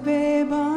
babe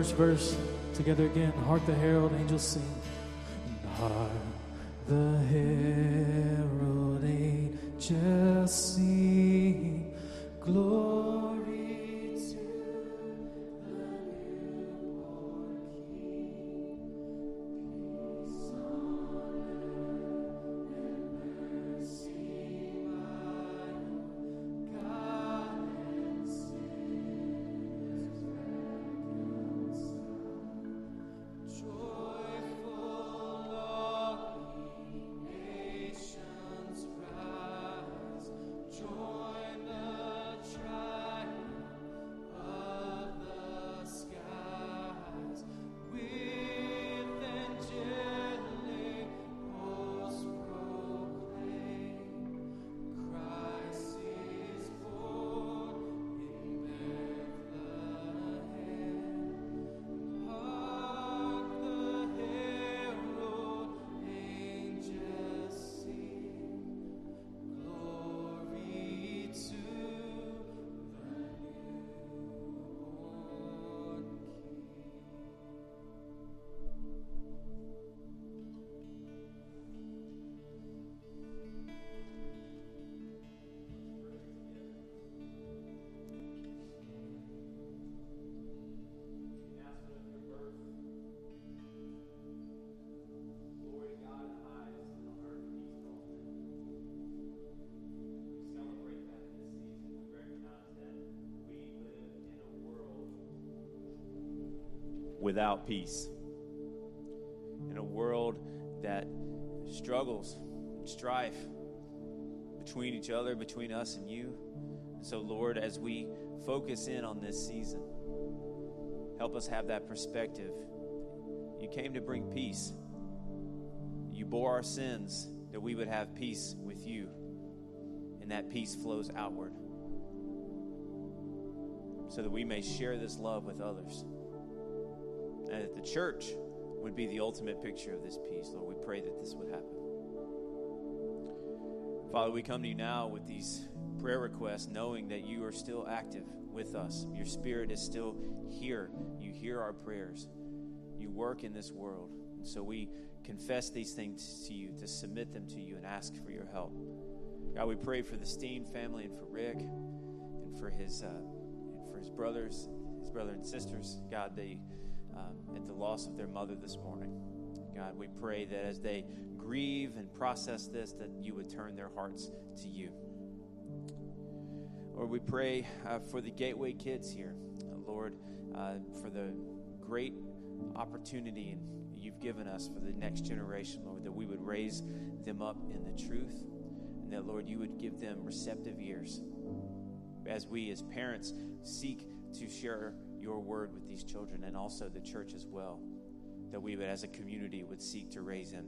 first verse together again. Hark the herald angels sing. Without peace. In a world that struggles, strife between each other, between us and you. So, Lord, as we focus in on this season, help us have that perspective. You came to bring peace. You bore our sins that we would have peace with you, and that peace flows outward so that we may share this love with others. The church would be the ultimate picture of this peace. Lord, we pray that this would happen. Father, we come to you now with these prayer requests, knowing that you are still active with us. Your spirit is still here. You hear our prayers. You work in this world. And so we confess these things to you, to submit them to you, and ask for your help. God, we pray for the Steen family and for Rick and for his uh, and for his brothers, his brother and sisters. God, they loss of their mother this morning. God, we pray that as they grieve and process this, that you would turn their hearts to you. Lord, we pray uh, for the Gateway kids here, uh, Lord, uh, for the great opportunity you've given us for the next generation, Lord, that we would raise them up in the truth, and that, Lord, you would give them receptive ears as we, as parents, seek to share your word with these children and also the church as well, that we would, as a community, would seek to raise them.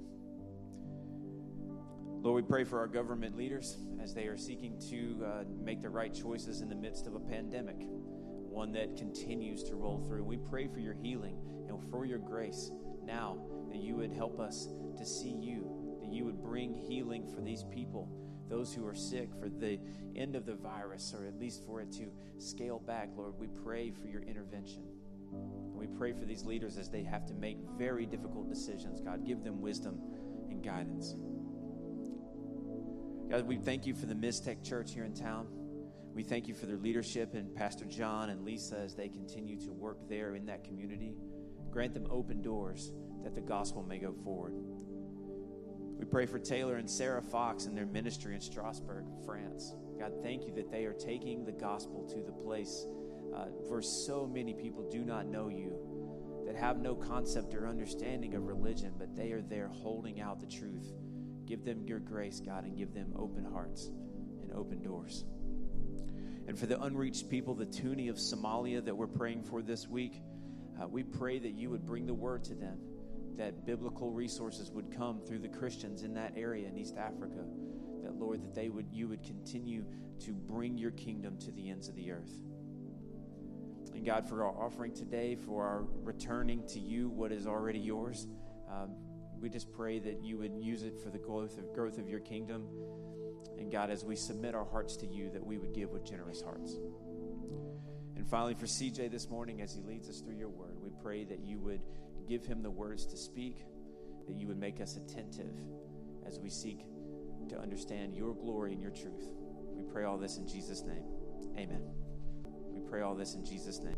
Lord, we pray for our government leaders as they are seeking to uh, make the right choices in the midst of a pandemic, one that continues to roll through. We pray for your healing and for your grace now, that you would help us to see you, that you would bring healing for these people, those who are sick, for the end of the virus, or at least for it to scale back. Lord, we pray for your intervention. We pray for these leaders as they have to make very difficult decisions. God, give them wisdom and guidance. God, we thank you for the Mistech Church here in town. We thank you for their leadership and Pastor John and Lisa as they continue to work there in that community. Grant them open doors that the gospel may go forward. We pray for Taylor and Sarah Fox and their ministry in Strasbourg, France. God, thank you that they are taking the gospel to the place uh, where so many people do not know you, that have no concept or understanding of religion, but they are there holding out the truth. Give them your grace, God, and give them open hearts and open doors. And for the unreached people, the Tuni of Somalia that we're praying for this week, uh, we pray that you would bring the word to them, that biblical resources would come through the Christians in that area in East Africa. That Lord, that they would you would continue to bring your kingdom to the ends of the earth. And God, for our offering today, for our returning to you what is already yours, um, we just pray that you would use it for the growth of, growth of your kingdom. And God, as we submit our hearts to you, that we would give with generous hearts. And finally, for CJ this morning, as he leads us through your word, we pray that you would give him the words to speak, that you would make us attentive as we seek to understand your glory and your truth. We pray all this in Jesus' name. Amen. We pray all this in Jesus' name.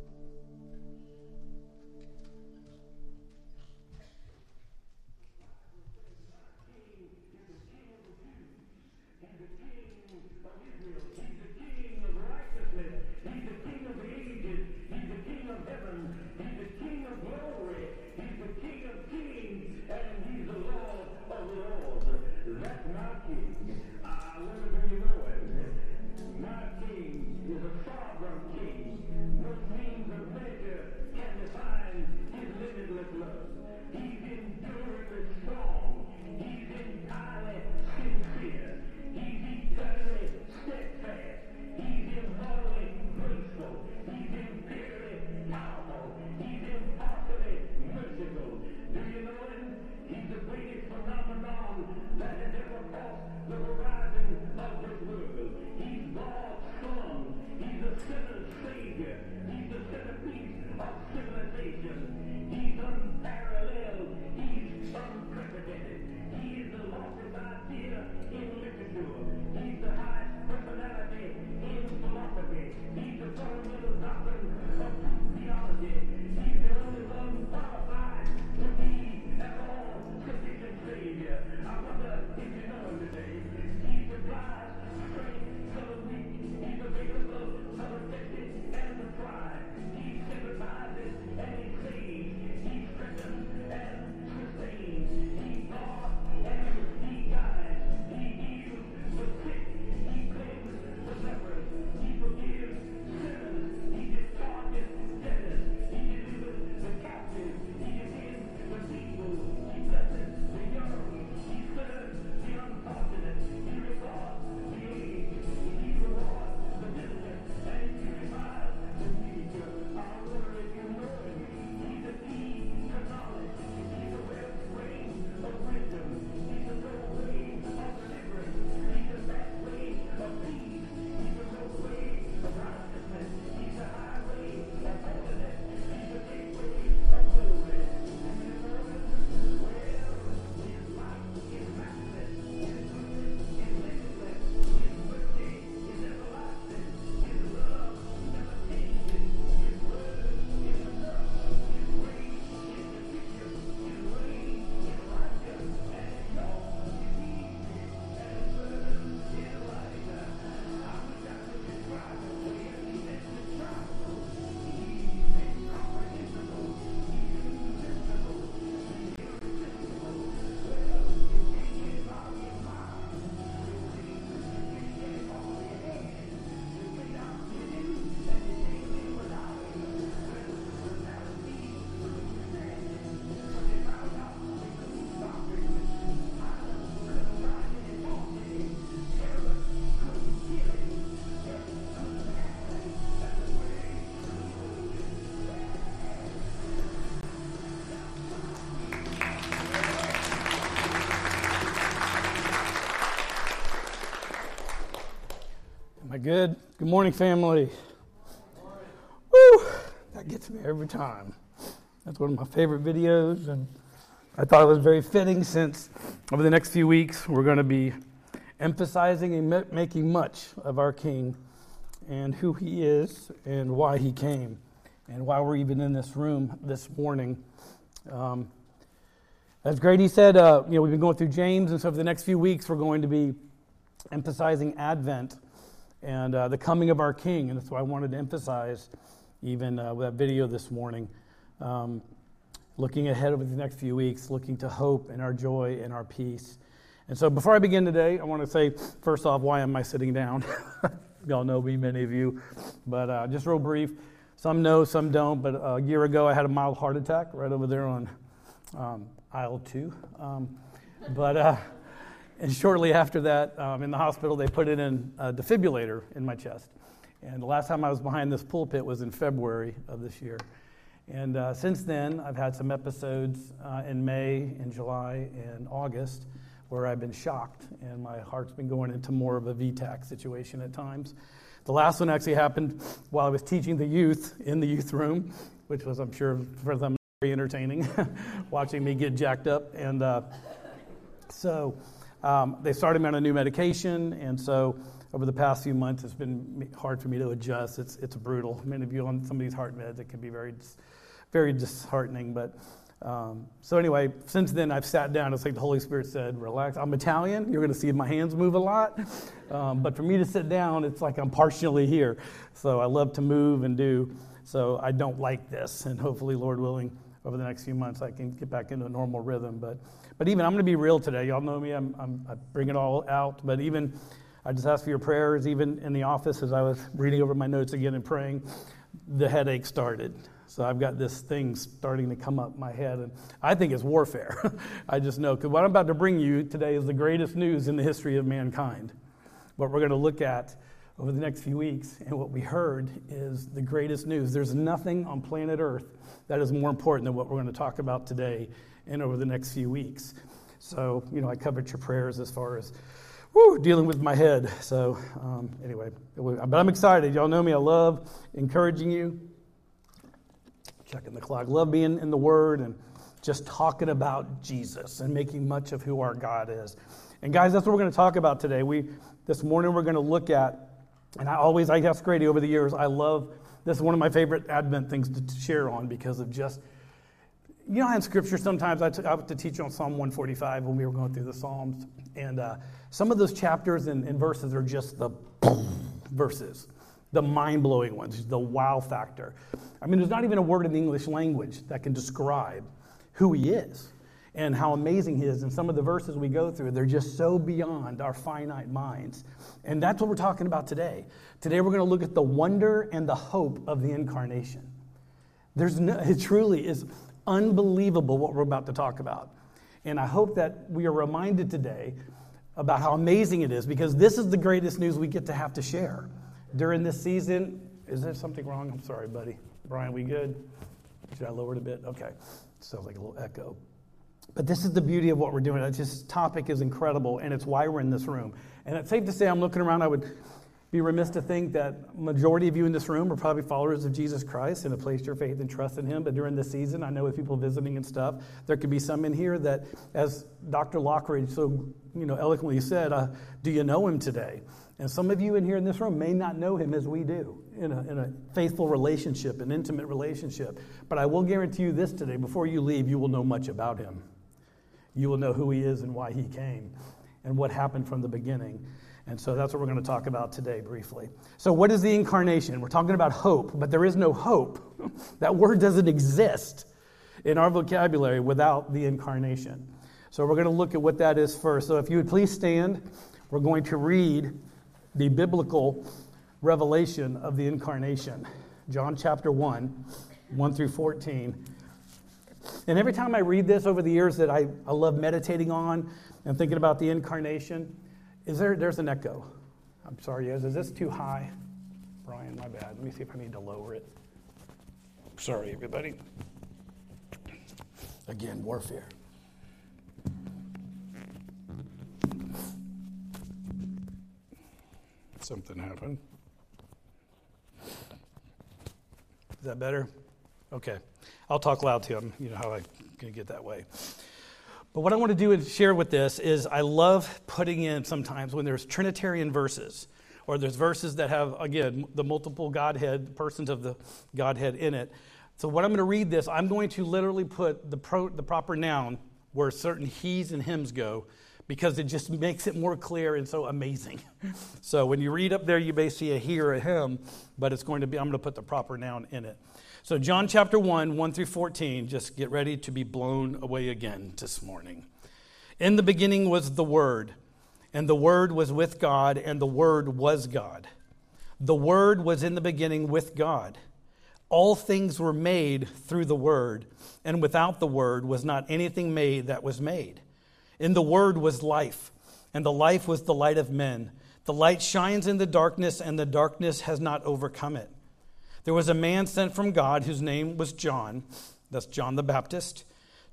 Good? Good morning, family. Woo! That gets me every time. That's one of my favorite videos, and I thought it was very fitting since over the next few weeks we're going to be emphasizing and making much of our King and who he is and why he came and why we're even in this room this morning. Um, as Grady said, uh, you know, we've been going through James, and so for the next few weeks we're going to be emphasizing Advent and uh, the coming of our King, and that's why I wanted to emphasize even uh, with that video this morning. Um, looking ahead over the next few weeks, looking to hope and our joy and our peace. And so, before I begin today, I want to say first off, why am I sitting down? Y'all know me, many of you, but uh, just real brief. Some know, some don't. But a year ago, I had a mild heart attack right over there on um, aisle two. Um, but uh, and shortly after that, um, in the hospital, they put in a defibrillator in my chest. And the last time I was behind this pulpit was in February of this year. And uh, since then, I've had some episodes uh, in May, in July, and August where I've been shocked, and my heart's been going into more of a V-tach situation at times. The last one actually happened while I was teaching the youth in the youth room, which was, I'm sure, for them very entertaining, watching me get jacked up. And uh, so um, they started me on a new medication, and so over the past few months, it's been hard for me to adjust. It's, it's brutal. Many of you on some of these heart meds, it can be very, very disheartening. But um, so anyway, since then, I've sat down. It's like the Holy Spirit said, "Relax." I'm Italian. You're going to see my hands move a lot, um, but for me to sit down, it's like I'm partially here. So I love to move and do. So I don't like this, and hopefully, Lord willing, over the next few months, I can get back into a normal rhythm. But but even I'm going to be real today. Y'all know me. I'm, I'm, I bring it all out. But even I just ask for your prayers. Even in the office, as I was reading over my notes again and praying, the headache started. So I've got this thing starting to come up my head, and I think it's warfare. I just know because what I'm about to bring you today is the greatest news in the history of mankind. What we're going to look at over the next few weeks, and what we heard is the greatest news. There's nothing on planet Earth that is more important than what we're going to talk about today and over the next few weeks. So, you know, I covered your prayers as far as whew, dealing with my head. So, um, anyway, but I'm excited. Y'all know me. I love encouraging you, checking the clock. Love being in the Word and just talking about Jesus and making much of who our God is. And guys, that's what we're going to talk about today. We this morning we're going to look at, and I always I ask Grady over the years. I love this is one of my favorite Advent things to share on because of just you know, in Scripture, sometimes I, t- I have to teach on Psalm 145 when we were going through the Psalms, and uh, some of those chapters and, and verses are just the verses, the mind blowing ones, the wow factor. I mean, there's not even a word in the English language that can describe who He is and how amazing He is. And some of the verses we go through, they're just so beyond our finite minds. And that's what we're talking about today. Today, we're going to look at the wonder and the hope of the incarnation. There's no, it truly is unbelievable what we're about to talk about. And I hope that we are reminded today about how amazing it is because this is the greatest news we get to have to share during this season. Is there something wrong? I'm sorry, buddy. Brian, we good? Should I lower it a bit? Okay. Sounds like a little echo. But this is the beauty of what we're doing. This topic is incredible, and it's why we're in this room. And it's safe to say, I'm looking around, I would be remiss to think that majority of you in this room are probably followers of Jesus Christ and have placed your faith and trust in him. But during this season, I know with people visiting and stuff, there could be some in here that, as Dr. Lockridge so you know eloquently said, uh, "Do you know him today?" And some of you in here in this room may not know him as we do in a, in a faithful relationship, an intimate relationship. But I will guarantee you this today: before you leave, you will know much about him. You will know who he is and why he came, and what happened from the beginning. And so that's what we're going to talk about today briefly. So, what is the incarnation? We're talking about hope, but there is no hope. that word doesn't exist in our vocabulary without the incarnation. So, we're going to look at what that is first. So, if you would please stand, we're going to read the biblical revelation of the incarnation. John chapter 1, 1 through 14. And every time I read this over the years that I, I love meditating on and thinking about the incarnation, is there, there's an echo. I'm sorry, is, is this too high? Brian, my bad. Let me see if I need to lower it. Sorry, everybody. Again, warfare. something happened. Is that better? Okay. I'll talk loud to him. You know how I can get that way. But what I want to do and share with this is I love putting in sometimes when there's Trinitarian verses or there's verses that have, again, the multiple Godhead, persons of the Godhead in it. So what I'm going to read this, I'm going to literally put the, pro, the proper noun where certain he's and hims go because it just makes it more clear and so amazing. so when you read up there, you may see a he or a him, but it's going to be, I'm going to put the proper noun in it. So, John chapter 1, 1 through 14, just get ready to be blown away again this morning. In the beginning was the Word, and the Word was with God, and the Word was God. The Word was in the beginning with God. All things were made through the Word, and without the Word was not anything made that was made. In the Word was life, and the life was the light of men. The light shines in the darkness, and the darkness has not overcome it. There was a man sent from God whose name was John. That's John the Baptist.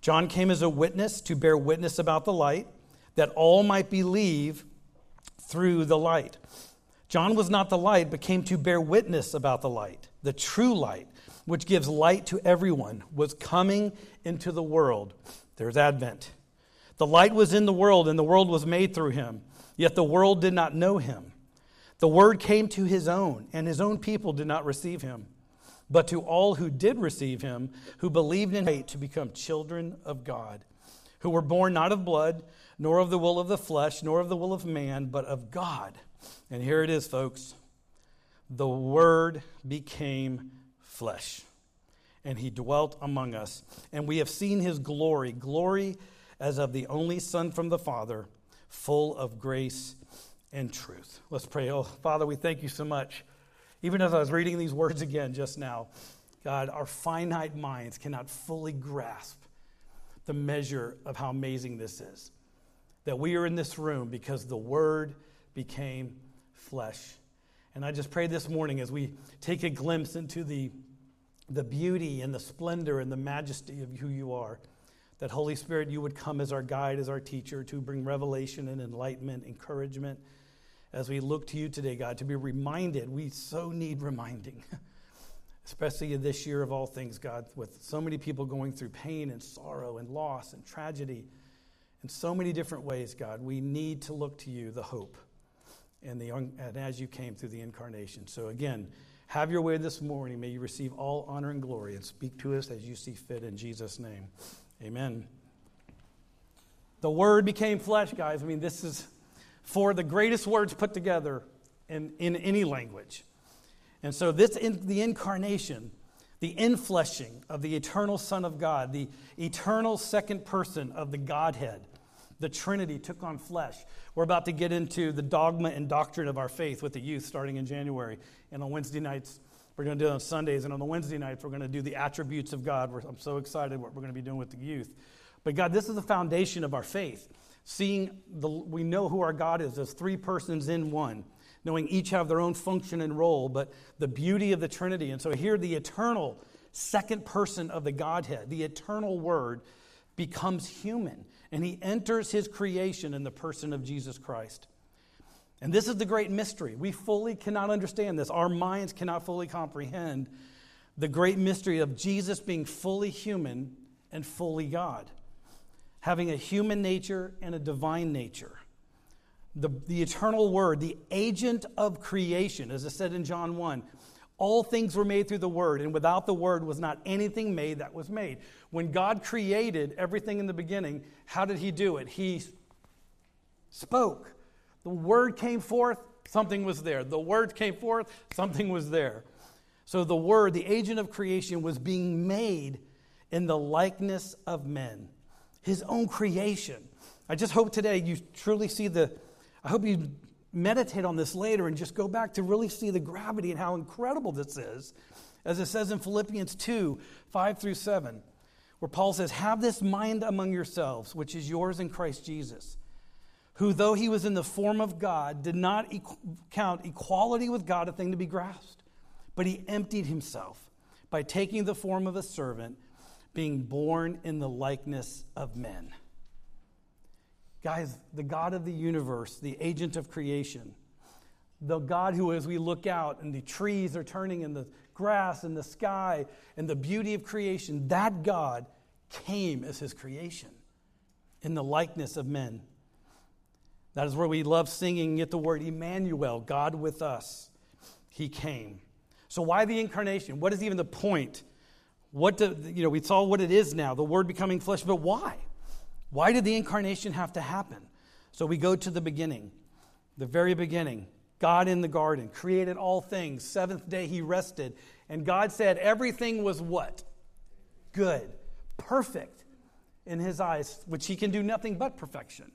John came as a witness to bear witness about the light, that all might believe through the light. John was not the light, but came to bear witness about the light. The true light, which gives light to everyone, was coming into the world. There's Advent. The light was in the world, and the world was made through him, yet the world did not know him. The word came to his own, and his own people did not receive him. But to all who did receive him, who believed in him to become children of God, who were born not of blood, nor of the will of the flesh, nor of the will of man, but of God. And here it is, folks. The Word became flesh, and he dwelt among us. And we have seen his glory, glory as of the only Son from the Father, full of grace and truth. Let's pray. Oh, Father, we thank you so much. Even as I was reading these words again just now, God, our finite minds cannot fully grasp the measure of how amazing this is. That we are in this room because the Word became flesh. And I just pray this morning as we take a glimpse into the, the beauty and the splendor and the majesty of who you are, that Holy Spirit, you would come as our guide, as our teacher, to bring revelation and enlightenment, encouragement as we look to you today, God, to be reminded. We so need reminding, especially this year of all things, God, with so many people going through pain and sorrow and loss and tragedy in so many different ways, God. We need to look to you, the hope, and, the, and as you came through the incarnation. So, again, have your way this morning. May you receive all honor and glory and speak to us as you see fit in Jesus' name. Amen. The Word became flesh, guys. I mean, this is for the greatest words put together in, in any language. And so, this in, the incarnation, the infleshing of the eternal Son of God, the eternal second person of the Godhead, the Trinity took on flesh. We're about to get into the dogma and doctrine of our faith with the youth starting in January. And on Wednesday nights, we're going to do it on Sundays. And on the Wednesday nights, we're going to do the attributes of God. I'm so excited what we're going to be doing with the youth. But God, this is the foundation of our faith seeing the, we know who our God is as three persons in one, knowing each have their own function and role, but the beauty of the Trinity. And so here, the eternal second person of the Godhead, the eternal Word, becomes human, and he enters his creation in the person of Jesus Christ. And this is the great mystery. We fully cannot understand this. Our minds cannot fully comprehend the great mystery of Jesus being fully human and fully God having a human nature and a divine nature. The, the eternal word, the agent of creation, as it said in John 1, all things were made through the word, and without the word was not anything made that was made. When God created everything in the beginning, how did he do it? He spoke. The word came forth, something was there. The word came forth, something was there. So the word, the agent of creation, was being made in the likeness of men his own creation. I just hope today you truly see the, I hope you meditate on this later and just go back to really see the gravity and how incredible this is. As it says in Philippians 2 5 through 7, where Paul says, Have this mind among yourselves, which is yours in Christ Jesus, who, though he was in the form of God, did not count equality with God a thing to be grasped, but he emptied himself by taking the form of a servant being born in the likeness of men. Guys, the God of the universe, the agent of creation, the God who, as we look out and the trees are turning and the grass and the sky and the beauty of creation, that God came as his creation in the likeness of men. That is where we love singing get the word Emmanuel, God with us. He came. So why the incarnation? What is even the point? What do, you know, we saw what it is now, the word becoming flesh, but why? Why did the incarnation have to happen? So we go to the beginning, the very beginning. God in the garden created all things. Seventh day he rested. And God said everything was what? Good, perfect in his eyes, which he can do nothing but perfection.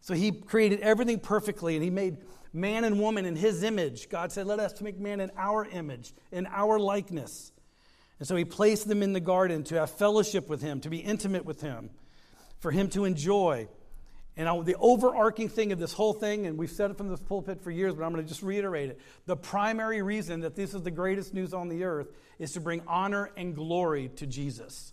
So he created everything perfectly and he made man and woman in his image. God said, Let us make man in our image, in our likeness. And so he placed them in the garden to have fellowship with him, to be intimate with him, for him to enjoy. And the overarching thing of this whole thing, and we've said it from this pulpit for years, but I'm going to just reiterate it. The primary reason that this is the greatest news on the earth is to bring honor and glory to Jesus.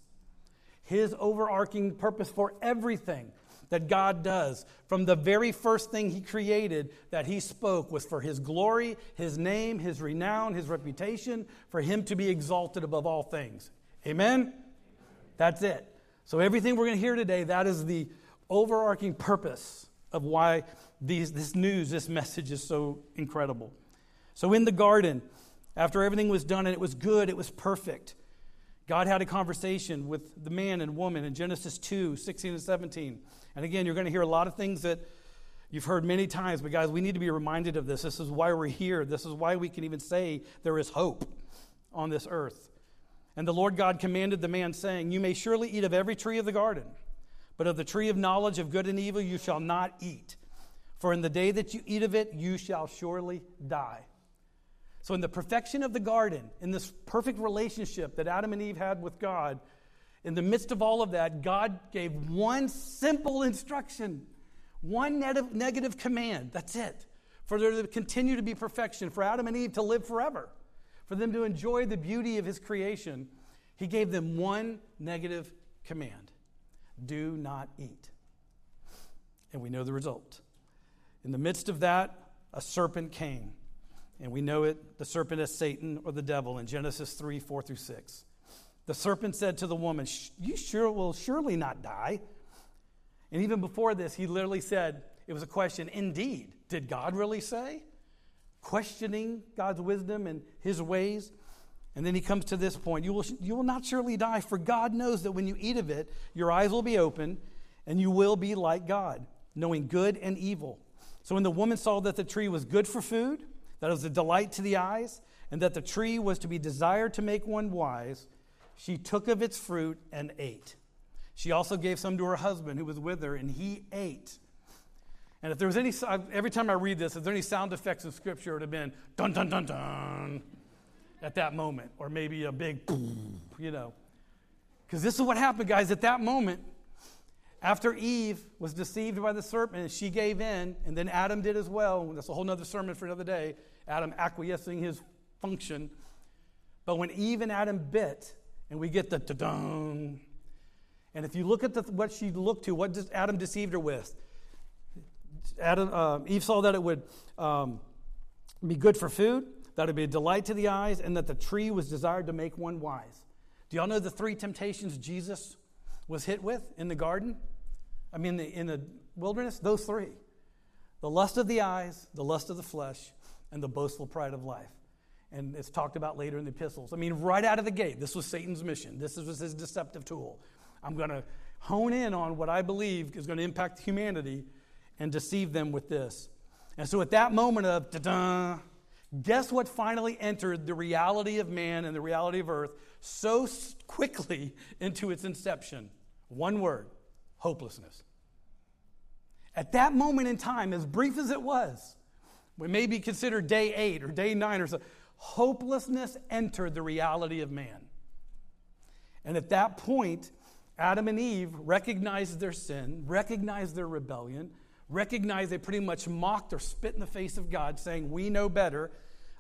His overarching purpose for everything that God does, from the very first thing He created that He spoke, was for His glory, His name, His renown, His reputation, for Him to be exalted above all things. Amen? That's it. So, everything we're going to hear today, that is the overarching purpose of why these, this news, this message is so incredible. So, in the garden, after everything was done and it was good, it was perfect, God had a conversation with the man and woman in Genesis 2 16 and 17. And again, you're going to hear a lot of things that you've heard many times, but guys, we need to be reminded of this. This is why we're here. This is why we can even say there is hope on this earth. And the Lord God commanded the man, saying, You may surely eat of every tree of the garden. But of the tree of knowledge of good and evil you shall not eat. For in the day that you eat of it, you shall surely die. So, in the perfection of the garden, in this perfect relationship that Adam and Eve had with God, in the midst of all of that, God gave one simple instruction, one negative command. That's it. For there to continue to be perfection, for Adam and Eve to live forever, for them to enjoy the beauty of His creation, He gave them one negative command do not eat. And we know the result. In the midst of that, a serpent came. And we know it, the serpent is Satan or the devil in Genesis 3 4 through 6. The serpent said to the woman, You sure will surely not die. And even before this, he literally said, It was a question, indeed, did God really say? Questioning God's wisdom and his ways. And then he comes to this point you will, you will not surely die, for God knows that when you eat of it, your eyes will be open, and you will be like God, knowing good and evil. So when the woman saw that the tree was good for food, that it was a delight to the eyes, and that the tree was to be desired to make one wise, she took of its fruit and ate. She also gave some to her husband who was with her, and he ate. And if there was any, every time I read this, if there any sound effects in Scripture, it would have been dun dun dun dun at that moment, or maybe a big, you know. Because this is what happened, guys, at that moment. After Eve was deceived by the serpent and she gave in, and then Adam did as well. That's a whole other sermon for another day. Adam acquiescing his function. But when Eve and Adam bit, and we get the da-dum, and if you look at the, what she looked to, what Adam deceived her with? Adam, uh, Eve saw that it would um, be good for food, that it would be a delight to the eyes, and that the tree was desired to make one wise. Do y'all know the three temptations Jesus was hit with in the garden? I mean, the, in the wilderness? Those three the lust of the eyes, the lust of the flesh, and the boastful pride of life. And it's talked about later in the epistles. I mean, right out of the gate, this was Satan's mission. This was his deceptive tool. I'm going to hone in on what I believe is going to impact humanity and deceive them with this. And so at that moment of da da, guess what finally entered the reality of man and the reality of earth so quickly into its inception? One word hopelessness. At that moment in time, as brief as it was, we may be considered day eight or day nine or so, hopelessness entered the reality of man. And at that point, Adam and Eve recognized their sin, recognized their rebellion, recognized they pretty much mocked or spit in the face of God, saying, We know better.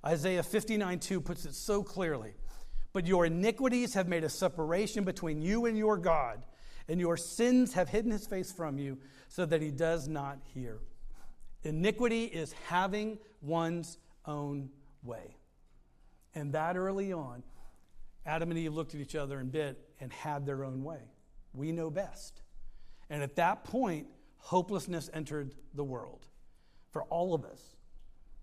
Isaiah 59 2 puts it so clearly. But your iniquities have made a separation between you and your God, and your sins have hidden his face from you so that he does not hear. Iniquity is having one's own way. And that early on, Adam and Eve looked at each other in bed and had their own way. We know best. And at that point, hopelessness entered the world for all of us.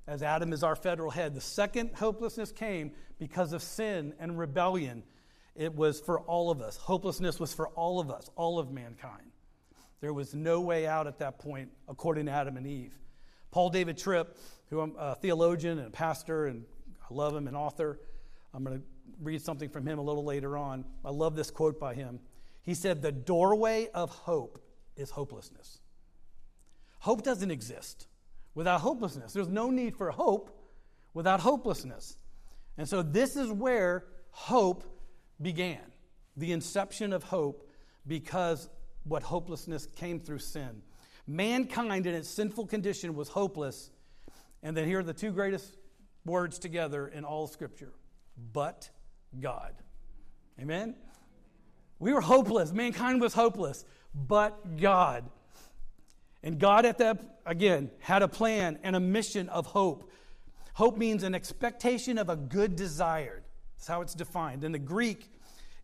As Adam is our federal head, the second hopelessness came because of sin and rebellion. It was for all of us. Hopelessness was for all of us, all of mankind. There was no way out at that point, according to Adam and Eve. Paul David Tripp, who I'm a theologian and a pastor, and I love him, an author. I'm going to read something from him a little later on. I love this quote by him. He said, The doorway of hope is hopelessness. Hope doesn't exist without hopelessness. There's no need for hope without hopelessness. And so, this is where hope began the inception of hope because what hopelessness came through sin. Mankind in its sinful condition was hopeless. And then here are the two greatest words together in all Scripture but God. Amen? We were hopeless. Mankind was hopeless, but God. And God, at that, again, had a plan and a mission of hope. Hope means an expectation of a good desired. That's how it's defined. In the Greek,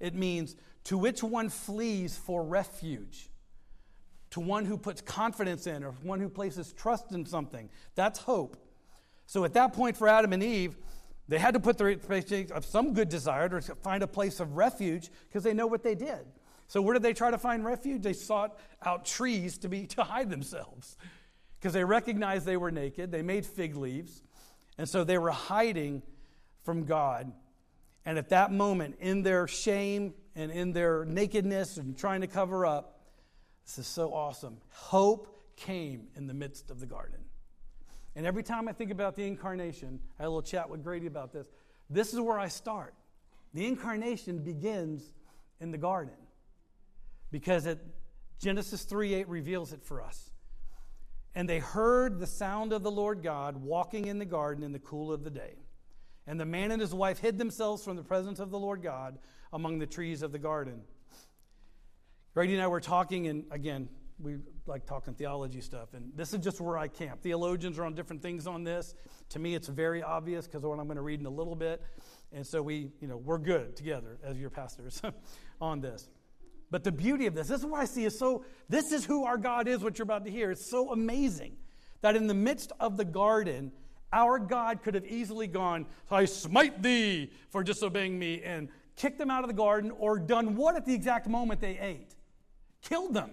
it means to which one flees for refuge, to one who puts confidence in, or one who places trust in something. That's hope. So at that point for Adam and Eve, they had to put their place of some good desire to find a place of refuge because they know what they did. So where did they try to find refuge? They sought out trees to be to hide themselves because they recognized they were naked. They made fig leaves, and so they were hiding from God. And at that moment, in their shame and in their nakedness and trying to cover up, this is so awesome. Hope came in the midst of the garden. And every time I think about the incarnation, I had a little chat with Grady about this. This is where I start. The incarnation begins in the garden because it, Genesis 3 8 reveals it for us. And they heard the sound of the Lord God walking in the garden in the cool of the day. And the man and his wife hid themselves from the presence of the Lord God among the trees of the garden. Grady and I were talking, and again, we like talking theology stuff, and this is just where I camp. Theologians are on different things on this. To me, it's very obvious because what I'm going to read in a little bit, and so we, you know, we're good together as your pastors on this. But the beauty of this, this is what I see is so. This is who our God is. What you're about to hear, it's so amazing that in the midst of the garden, our God could have easily gone, "I smite thee for disobeying me," and kicked them out of the garden, or done what at the exact moment they ate, killed them.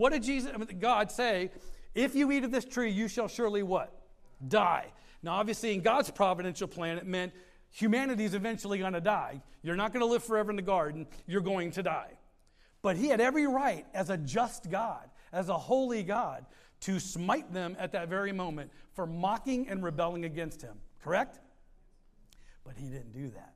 What did Jesus, I mean, God say? If you eat of this tree, you shall surely what? Die. Now, obviously, in God's providential plan, it meant humanity is eventually going to die. You're not going to live forever in the garden. You're going to die. But he had every right, as a just God, as a holy God, to smite them at that very moment for mocking and rebelling against him. Correct? But he didn't do that.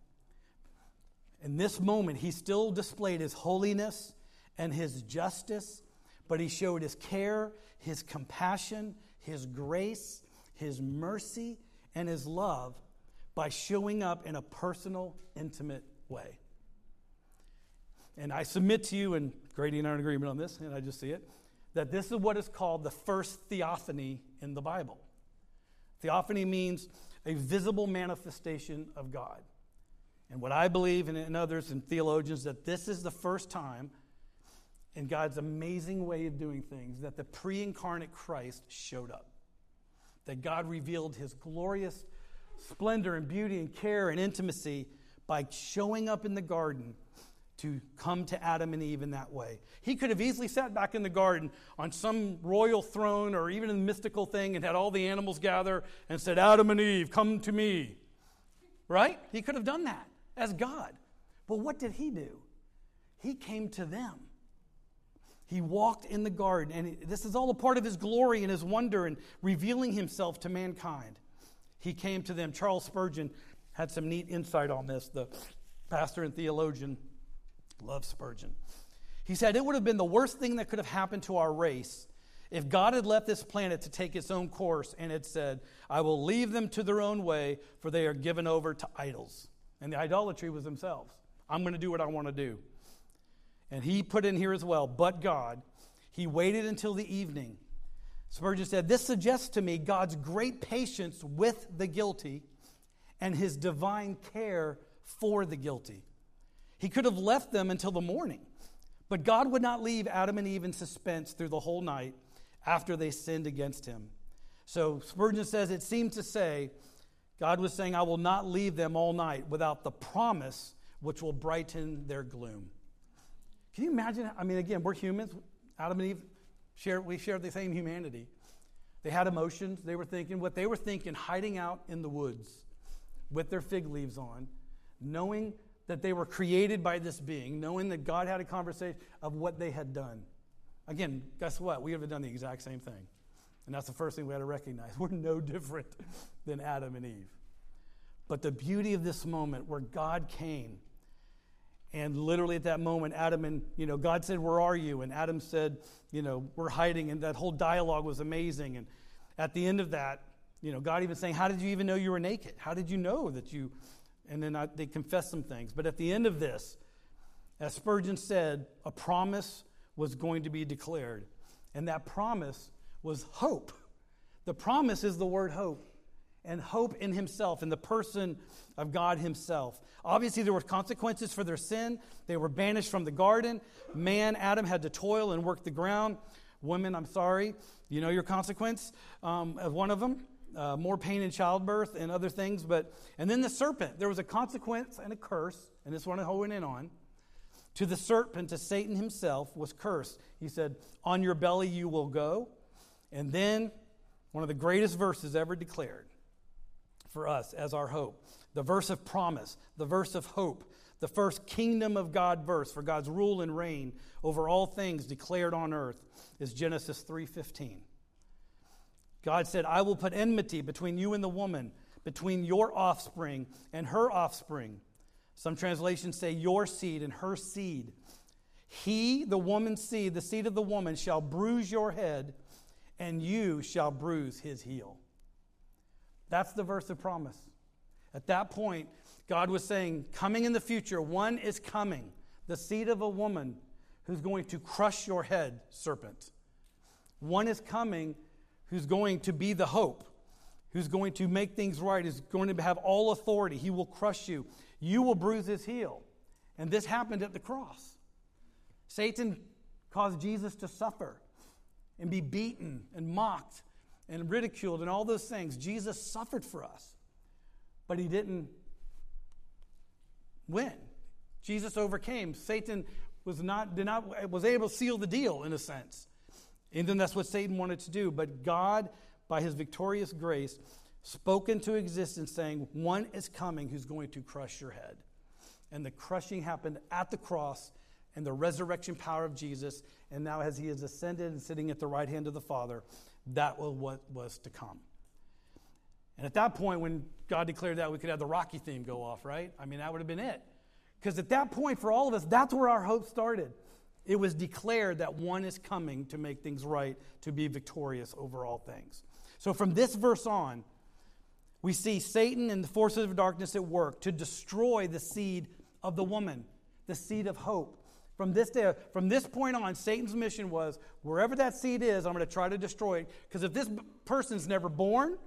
In this moment, he still displayed his holiness and his justice but he showed his care, his compassion, his grace, his mercy, and his love by showing up in a personal, intimate way. And I submit to you, and Grady and I are in agreement on this, and I just see it, that this is what is called the first theophany in the Bible. Theophany means a visible manifestation of God. And what I believe, and others and theologians, that this is the first time in God's amazing way of doing things that the pre incarnate Christ showed up. That God revealed his glorious splendor and beauty and care and intimacy by showing up in the garden to come to Adam and Eve in that way. He could have easily sat back in the garden on some royal throne or even a mystical thing and had all the animals gather and said, Adam and Eve, come to me. Right? He could have done that as God. But what did he do? He came to them. He walked in the garden, and this is all a part of his glory and his wonder and revealing himself to mankind. He came to them. Charles Spurgeon had some neat insight on this. The pastor and theologian loved Spurgeon. He said, It would have been the worst thing that could have happened to our race if God had left this planet to take its own course and had said, I will leave them to their own way, for they are given over to idols. And the idolatry was themselves. I'm going to do what I want to do. And he put in here as well, but God, he waited until the evening Spurgeon said, This suggests to me God's great patience with the guilty and his divine care for the guilty. He could have left them until the morning, but God would not leave Adam and Eve in suspense through the whole night after they sinned against him. So Spurgeon says it seemed to say, God was saying, I will not leave them all night without the promise which will brighten their gloom. Can you imagine? I mean, again, we're humans. Adam and Eve share, we share the same humanity. They had emotions. They were thinking what they were thinking, hiding out in the woods with their fig leaves on, knowing that they were created by this being, knowing that God had a conversation of what they had done. Again, guess what? We would have done the exact same thing. And that's the first thing we had to recognize. We're no different than Adam and Eve. But the beauty of this moment where God came and literally at that moment, Adam and, you know, God said, Where are you? And Adam said, You know, we're hiding. And that whole dialogue was amazing. And at the end of that, you know, God even saying, How did you even know you were naked? How did you know that you. And then I, they confessed some things. But at the end of this, as Spurgeon said, a promise was going to be declared. And that promise was hope. The promise is the word hope and hope in himself, in the person of God himself. Obviously, there were consequences for their sin. They were banished from the garden. Man, Adam, had to toil and work the ground. Women, I'm sorry, you know your consequence um, of one of them. Uh, more pain in childbirth and other things. But and then the serpent. There was a consequence and a curse, and this one I'm holding in on. To the serpent, to Satan himself, was cursed. He said, "On your belly you will go." And then one of the greatest verses ever declared for us as our hope the verse of promise, the verse of hope, the first kingdom of God verse for God's rule and reign over all things declared on earth is Genesis 3:15. God said, "I will put enmity between you and the woman, between your offspring and her offspring." Some translations say your seed and her seed. He, the woman's seed, the seed of the woman, shall bruise your head, and you shall bruise his heel. That's the verse of promise. At that point, God was saying, coming in the future, one is coming, the seed of a woman who's going to crush your head, serpent. One is coming who's going to be the hope, who's going to make things right, is going to have all authority. He will crush you. You will bruise his heel. And this happened at the cross. Satan caused Jesus to suffer and be beaten and mocked and ridiculed and all those things. Jesus suffered for us, but he didn't win. Jesus overcame. Satan was not, did not was able to seal the deal in a sense. And then that's what Satan wanted to do. But God, by his victorious grace, spoke into existence saying, One is coming who's going to crush your head. And the crushing happened at the cross and the resurrection power of Jesus. And now, as he has ascended and sitting at the right hand of the Father, that was what was to come. And at that point, when God declared that, we could have the Rocky theme go off, right? I mean, that would have been it. Because at that point, for all of us, that's where our hope started. It was declared that one is coming to make things right, to be victorious over all things. So from this verse on, we see Satan and the forces of darkness at work to destroy the seed of the woman, the seed of hope. From this day, from this point on, Satan's mission was wherever that seed is, I'm going to try to destroy it. Because if this person's never born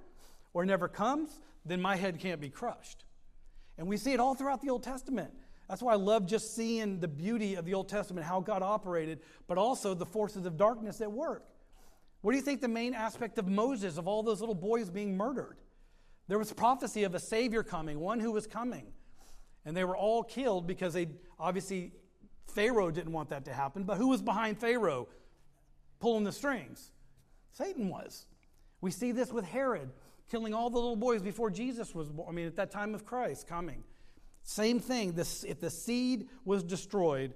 or never comes, then my head can't be crushed. And we see it all throughout the Old Testament. That's why I love just seeing the beauty of the Old Testament, how God operated, but also the forces of darkness at work. What do you think the main aspect of Moses, of all those little boys being murdered? There was prophecy of a Savior coming, one who was coming. And they were all killed because they obviously Pharaoh didn't want that to happen, but who was behind Pharaoh pulling the strings? Satan was. We see this with Herod killing all the little boys before Jesus was born. I mean, at that time of Christ coming. Same thing. This, if the seed was destroyed,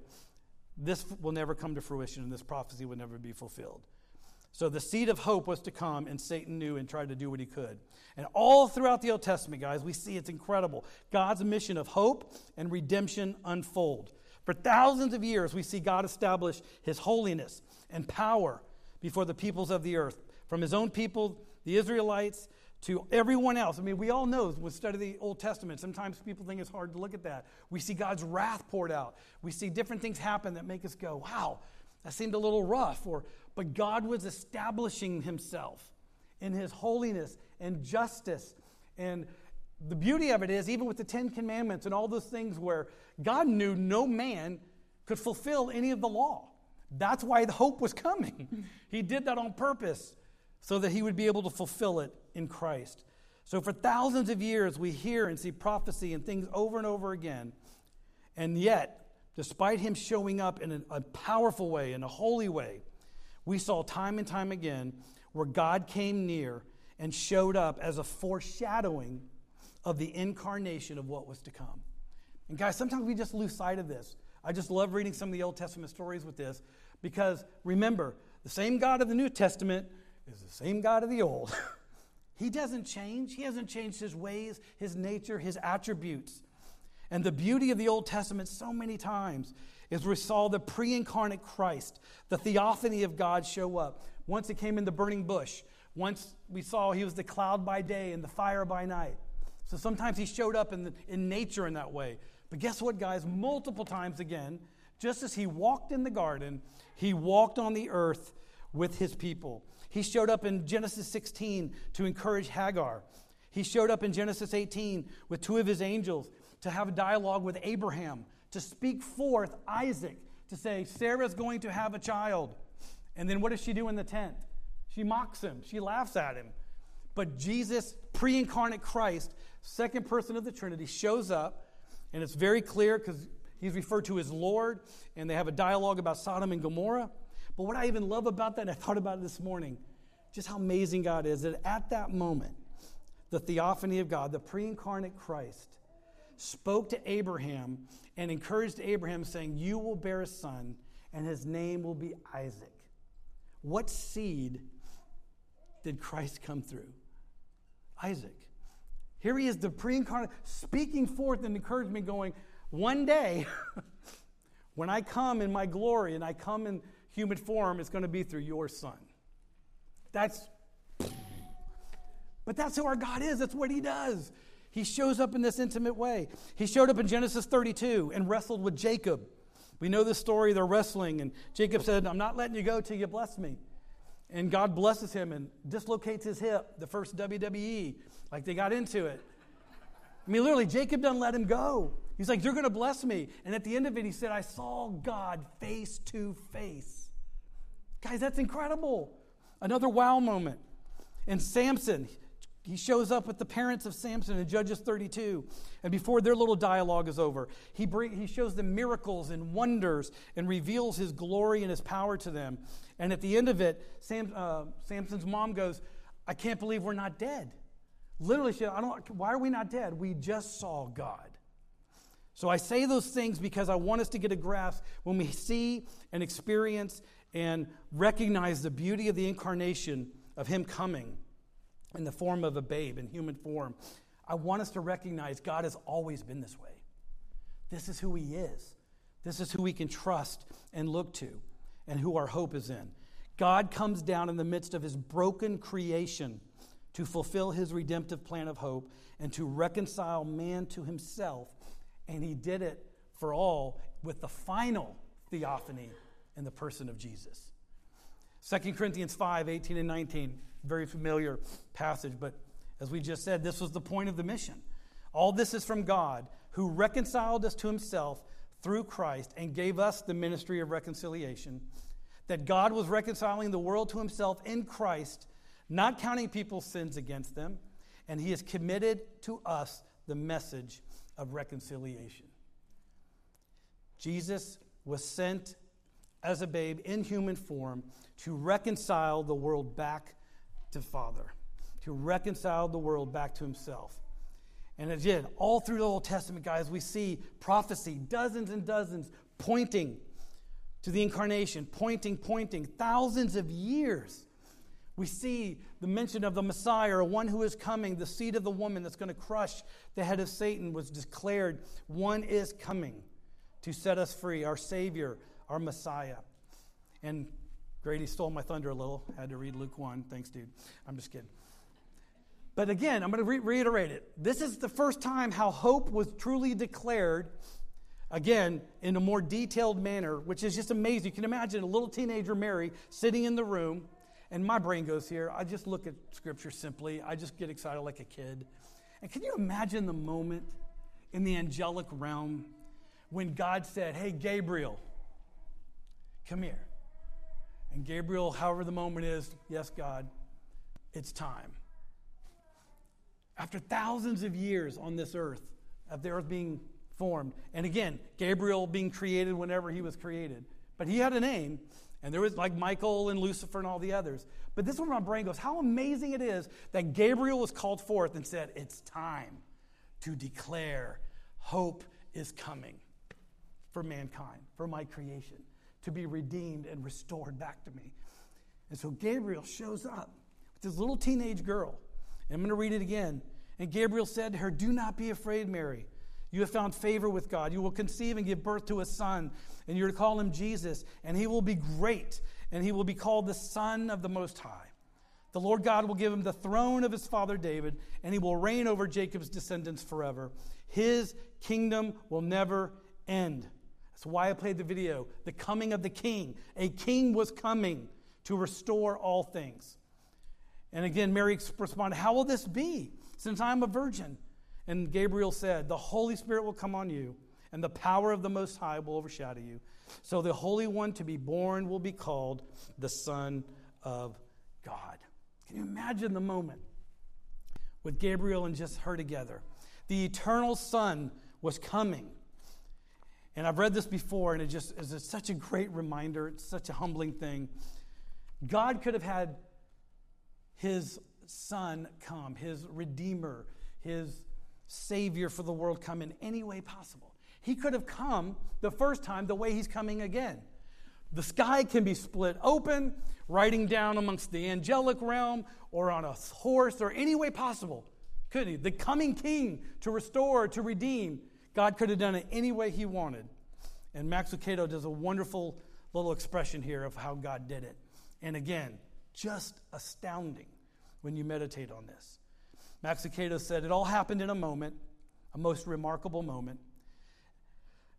this will never come to fruition and this prophecy would never be fulfilled. So the seed of hope was to come, and Satan knew and tried to do what he could. And all throughout the Old Testament, guys, we see it's incredible. God's mission of hope and redemption unfold. For thousands of years, we see God establish his holiness and power before the peoples of the earth, from his own people, the Israelites, to everyone else. I mean, we all know when study the Old Testament, sometimes people think it's hard to look at that. We see God's wrath poured out. We see different things happen that make us go, wow, that seemed a little rough. Or, but God was establishing himself in his holiness and justice. And the beauty of it is, even with the Ten Commandments and all those things where God knew no man could fulfill any of the law. That's why the hope was coming. he did that on purpose so that he would be able to fulfill it in Christ. So, for thousands of years, we hear and see prophecy and things over and over again. And yet, despite him showing up in a, powerful way, in a holy way, we saw time and time again where God came near and showed up as a foreshadowing of the incarnation of what was to come. And guys, sometimes we just lose sight of this. I just love reading some of the Old Testament stories with this because remember, the same God of the New Testament is the same God of the Old. he doesn't change, He hasn't changed His ways, His nature, His attributes. And the beauty of the Old Testament so many times is we saw the pre incarnate Christ, the theophany of God show up. Once it came in the burning bush, once we saw he was the cloud by day and the fire by night. So sometimes he showed up in, the, in nature in that way. But guess what, guys? Multiple times again, just as he walked in the garden, he walked on the earth with his people. He showed up in Genesis 16 to encourage Hagar. He showed up in Genesis 18 with two of his angels to have a dialogue with Abraham, to speak forth Isaac, to say, Sarah's going to have a child. And then what does she do in the tent? She mocks him, she laughs at him. But Jesus, pre incarnate Christ, second person of the Trinity, shows up, and it's very clear because he's referred to as Lord, and they have a dialogue about Sodom and Gomorrah. But what I even love about that, and I thought about it this morning, just how amazing God is, that at that moment, the theophany of God, the pre incarnate Christ, spoke to Abraham and encouraged Abraham, saying, You will bear a son, and his name will be Isaac. What seed did Christ come through? Isaac. Here he is, the pre incarnate, speaking forth and encouragement, going, One day, when I come in my glory and I come in human form, it's going to be through your son. That's, but that's who our God is. That's what he does. He shows up in this intimate way. He showed up in Genesis 32 and wrestled with Jacob. We know the story, they're wrestling, and Jacob said, I'm not letting you go till you bless me. And God blesses him and dislocates his hip, the first WWE, like they got into it. I mean, literally, Jacob doesn't let him go. He's like, You're going to bless me. And at the end of it, he said, I saw God face to face. Guys, that's incredible. Another wow moment. And Samson, he shows up with the parents of Samson in Judges 32. And before their little dialogue is over, he, bring, he shows them miracles and wonders and reveals his glory and his power to them. And at the end of it, Sam, uh, Samson's mom goes, I can't believe we're not dead. Literally, she I don't, why are we not dead? We just saw God. So I say those things because I want us to get a grasp when we see and experience and recognize the beauty of the incarnation of Him coming in the form of a babe in human form. I want us to recognize God has always been this way. This is who He is. This is who we can trust and look to, and who our hope is in. God comes down in the midst of His broken creation to fulfill His redemptive plan of hope and to reconcile man to Himself. And He did it for all with the final theophany in the person of Jesus. 2 Corinthians 5 18 and 19, very familiar passage, but as we just said, this was the point of the mission. All this is from God, who reconciled us to himself through Christ and gave us the ministry of reconciliation. That God was reconciling the world to himself in Christ, not counting people's sins against them, and he has committed to us the message of reconciliation. Jesus was sent as a babe in human form to reconcile the world back to Father, to reconcile the world back to Himself. And again, all through the Old Testament, guys, we see prophecy, dozens and dozens pointing to the incarnation, pointing, pointing, thousands of years. We see the mention of the Messiah, or one who is coming, the seed of the woman that's going to crush the head of Satan, was declared. One is coming to set us free, our Savior, our Messiah. And Grady stole my thunder a little. Had to read Luke 1. Thanks, dude. I'm just kidding. But again, I'm going to re- reiterate it. This is the first time how hope was truly declared again, in a more detailed manner, which is just amazing. You can imagine a little teenager, Mary, sitting in the room, and my brain goes here. I just look at scripture simply, I just get excited like a kid. And can you imagine the moment in the angelic realm when God said, Hey, Gabriel, come here? And Gabriel, however the moment is, yes, God, it's time. After thousands of years on this earth, of the earth being formed, and again, Gabriel being created whenever he was created, but he had a name, and there was like Michael and Lucifer and all the others. But this is where my brain goes how amazing it is that Gabriel was called forth and said, It's time to declare hope is coming for mankind, for my creation, to be redeemed and restored back to me. And so Gabriel shows up with this little teenage girl. And I'm going to read it again. And Gabriel said to her, Do not be afraid, Mary. You have found favor with God. You will conceive and give birth to a son, and you're to call him Jesus, and he will be great, and he will be called the Son of the Most High. The Lord God will give him the throne of his father David, and he will reign over Jacob's descendants forever. His kingdom will never end. That's why I played the video. The coming of the king. A king was coming to restore all things. And again, Mary responded, How will this be since I'm a virgin? And Gabriel said, The Holy Spirit will come on you, and the power of the Most High will overshadow you. So the Holy One to be born will be called the Son of God. Can you imagine the moment with Gabriel and just her together? The eternal Son was coming. And I've read this before, and it just is such a great reminder. It's such a humbling thing. God could have had his son come, his redeemer, his savior for the world come in any way possible. He could have come the first time the way he's coming again. The sky can be split open, riding down amongst the angelic realm, or on a horse, or any way possible. Couldn't he? The coming king to restore, to redeem. God could have done it any way he wanted. And Max Lucado does a wonderful little expression here of how God did it. And again, just astounding when you meditate on this. Max Lucado said, It all happened in a moment, a most remarkable moment.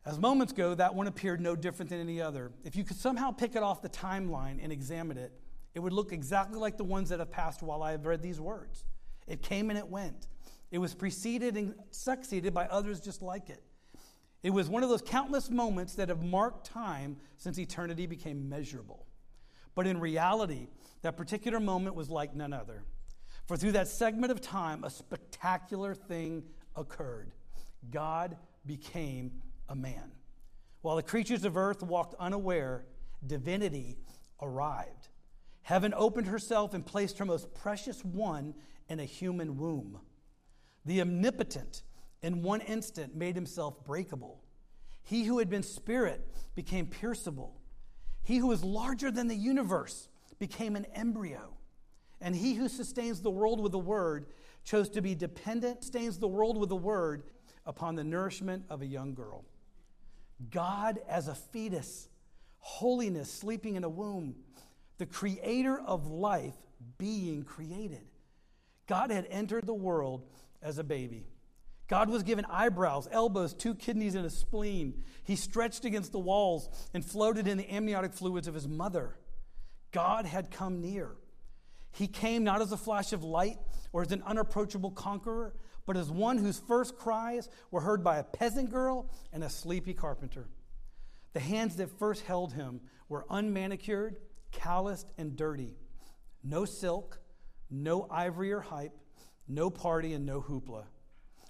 As moments go, that one appeared no different than any other. If you could somehow pick it off the timeline and examine it, it would look exactly like the ones that have passed while I have read these words. It came and it went. It was preceded and succeeded by others just like it. It was one of those countless moments that have marked time since eternity became measurable. But in reality, that particular moment was like none other. For through that segment of time, a spectacular thing occurred. God became a man. While the creatures of earth walked unaware, divinity arrived. Heaven opened herself and placed her most precious one in a human womb. The omnipotent, in one instant, made himself breakable. He who had been spirit became pierceable. He who is larger than the universe became an embryo. And he who sustains the world with the word chose to be dependent, sustains the world with the word upon the nourishment of a young girl. God as a fetus, holiness sleeping in a womb, the creator of life being created. God had entered the world as a baby. God was given eyebrows, elbows, two kidneys, and a spleen. He stretched against the walls and floated in the amniotic fluids of his mother. God had come near. He came not as a flash of light or as an unapproachable conqueror, but as one whose first cries were heard by a peasant girl and a sleepy carpenter. The hands that first held him were unmanicured, calloused, and dirty. No silk, no ivory or hype, no party, and no hoopla.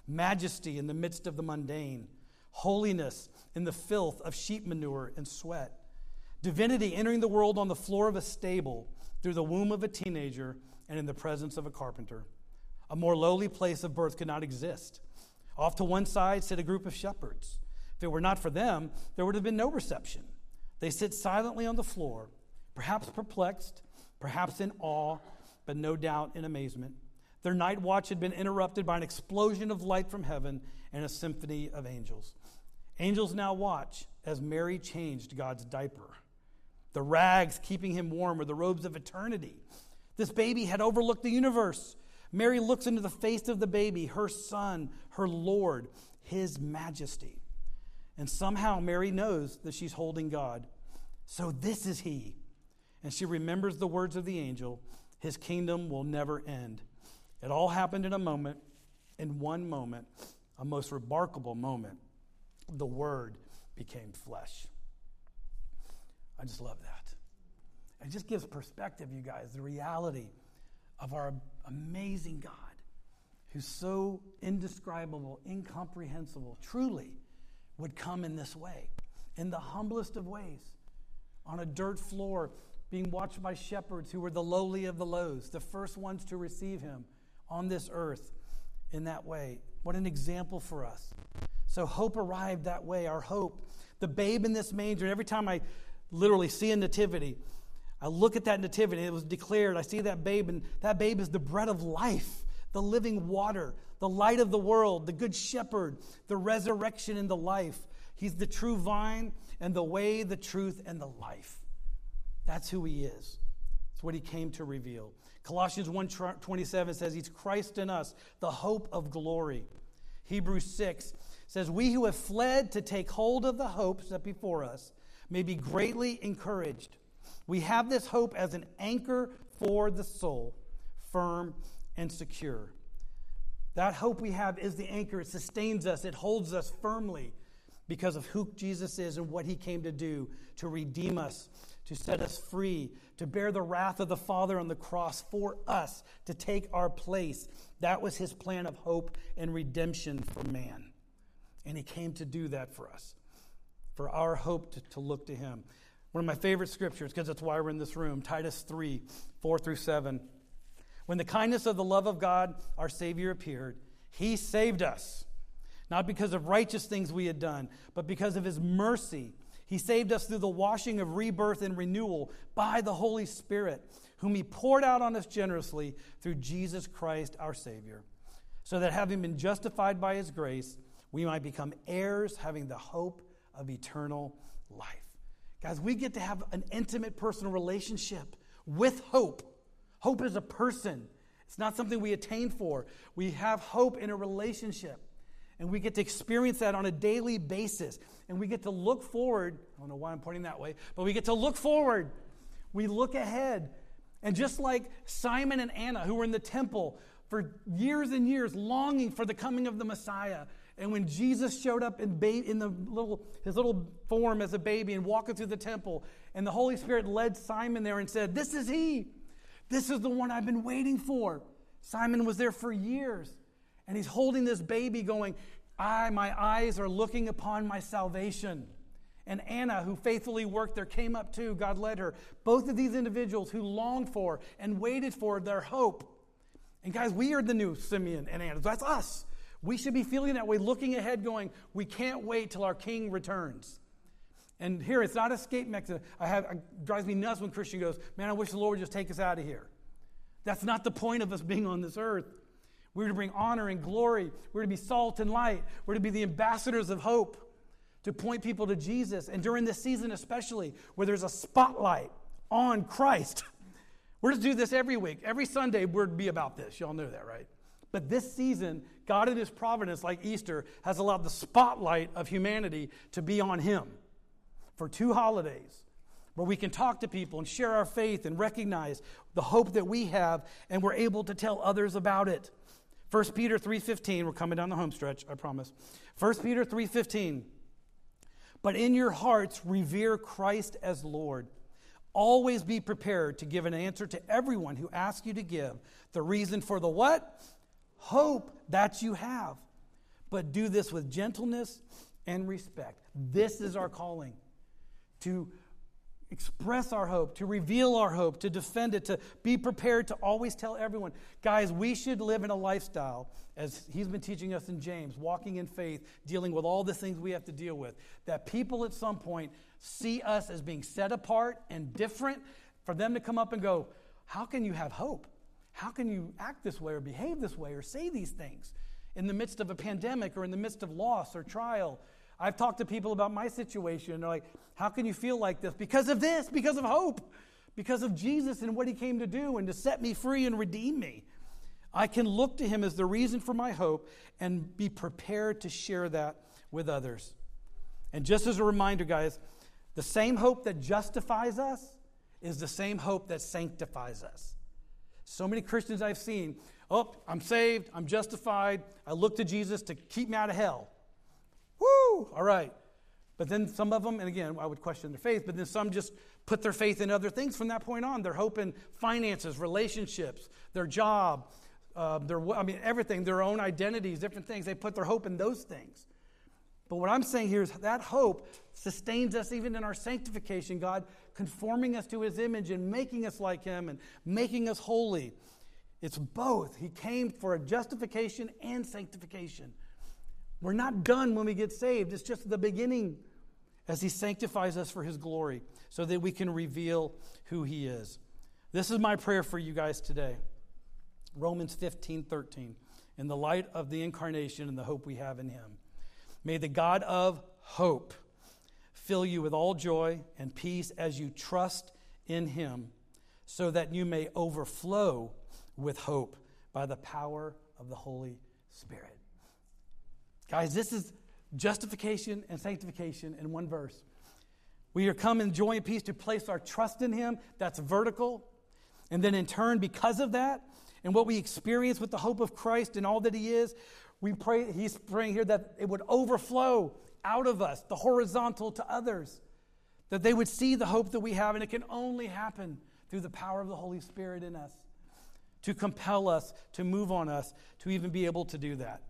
Majesty in the midst of the mundane, holiness in the filth of sheep manure and sweat. Divinity entering the world on the floor of a stable through the womb of a teenager and in the presence of a carpenter. A more lowly place of birth could not exist. Off to one side sit a group of shepherds. If it were not for them, there would have been no reception. They sit silently on the floor, perhaps perplexed, perhaps in awe, but no doubt in amazement. Their night watch had been interrupted by an explosion of light from heaven and a symphony of angels. Angels now watch as Mary changed God's diaper. The rags keeping him warm were the robes of eternity. This baby had overlooked the universe. Mary looks into the face of the baby, her son, her Lord, his majesty. And somehow Mary knows that she's holding God. So this is He. And she remembers the words of the angel His kingdom will never end. It all happened in a moment, in one moment, a most remarkable moment. The Word became flesh. I just love that. It just gives perspective, you guys, the reality of our amazing God who's so indescribable, incomprehensible, truly would come in this way, in the humblest of ways, on a dirt floor, being watched by shepherds who were the lowly of the lows, the first ones to receive him on this earth in that way. What an example for us. So, hope arrived that way, our hope. The babe in this manger, every time I literally see a nativity, I look at that nativity, it was declared, I see that babe, and that babe is the bread of life, the living water, the light of the world, the good shepherd, the resurrection and the life. He's the true vine and the way, the truth, and the life. That's who he is. It's what he came to reveal. Colossians 1:27 says he's Christ in us, the hope of glory. Hebrews 6 says we who have fled to take hold of the hopes that before us may be greatly encouraged. We have this hope as an anchor for the soul, firm and secure. That hope we have is the anchor. It sustains us, it holds us firmly because of who Jesus is and what he came to do to redeem us, to set us free, to bear the wrath of the Father on the cross for us, to take our place. That was his plan of hope and redemption for man. And he came to do that for us, for our hope to, to look to him. One of my favorite scriptures, because that's why we're in this room, Titus 3 4 through 7. When the kindness of the love of God, our Savior, appeared, He saved us, not because of righteous things we had done, but because of His mercy. He saved us through the washing of rebirth and renewal by the Holy Spirit, whom He poured out on us generously through Jesus Christ, our Savior, so that having been justified by His grace, we might become heirs, having the hope of eternal life. Guys, we get to have an intimate personal relationship with hope. Hope is a person, it's not something we attain for. We have hope in a relationship. And we get to experience that on a daily basis. And we get to look forward. I don't know why I'm pointing that way, but we get to look forward. We look ahead. And just like Simon and Anna, who were in the temple for years and years, longing for the coming of the Messiah, and when Jesus showed up in, ba- in the little, his little form as a baby and walking through the temple, and the Holy Spirit led Simon there and said, This is he. This is the one I've been waiting for. Simon was there for years, and he's holding this baby, going, I, my eyes are looking upon my salvation. And Anna, who faithfully worked there, came up too. God led her. Both of these individuals who longed for and waited for their hope. And guys, we are the new Simeon and Anna. That's us. We should be feeling that way, looking ahead, going, we can't wait till our king returns. And here, it's not escape mechanism. I have, it drives me nuts when Christian goes, man, I wish the Lord would just take us out of here. That's not the point of us being on this earth. We're to bring honor and glory. We're to be salt and light. We're to be the ambassadors of hope, to point people to Jesus. And during this season, especially, where there's a spotlight on Christ, we're to do this every week. Every Sunday, we're to be about this. Y'all know that, right? But this season, God in His providence, like Easter, has allowed the spotlight of humanity to be on Him for two holidays where we can talk to people and share our faith and recognize the hope that we have and we're able to tell others about it. 1 peter 3.15 we're coming down the home stretch i promise. 1 peter 3.15 but in your hearts revere christ as lord. Always be prepared to give an answer to everyone who asks you to give. The reason for the what hope that you have. But do this with gentleness and respect. This is our calling to express our hope, to reveal our hope, to defend it, to be prepared to always tell everyone. Guys, we should live in a lifestyle, as he's been teaching us in James, walking in faith, dealing with all the things we have to deal with, that people at some point see us as being set apart and different, for them to come up and go, How can you have hope? How can you act this way or behave this way or say these things in the midst of a pandemic or in the midst of loss or trial? I've talked to people about my situation. They're like, How can you feel like this? Because of this, because of hope, because of Jesus and what he came to do and to set me free and redeem me. I can look to him as the reason for my hope and be prepared to share that with others. And just as a reminder, guys, the same hope that justifies us is the same hope that sanctifies us. So many Christians I've seen, oh, I'm saved, I'm justified, I look to Jesus to keep me out of hell. Woo! All right. But then some of them, and again, I would question their faith, but then some just put their faith in other things from that point on. They're hoping finances, relationships, their job, uh, their, I mean, everything, their own identities, different things. They put their hope in those things. But what I'm saying here is that hope sustains us even in our sanctification, God conforming us to his image and making us like him and making us holy. It's both. He came for a justification and sanctification. We're not done when we get saved, it's just the beginning as he sanctifies us for his glory so that we can reveal who he is. This is my prayer for you guys today. Romans 15, 13. In the light of the incarnation and the hope we have in him. May the God of hope fill you with all joy and peace as you trust in him, so that you may overflow with hope by the power of the Holy Spirit. Guys, this is justification and sanctification in one verse. We are come in joy and peace to place our trust in him. That's vertical. And then in turn, because of that, and what we experience with the hope of Christ and all that he is, we pray, he's praying here that it would overflow out of us, the horizontal to others, that they would see the hope that we have, and it can only happen through the power of the Holy Spirit in us to compel us, to move on us, to even be able to do that.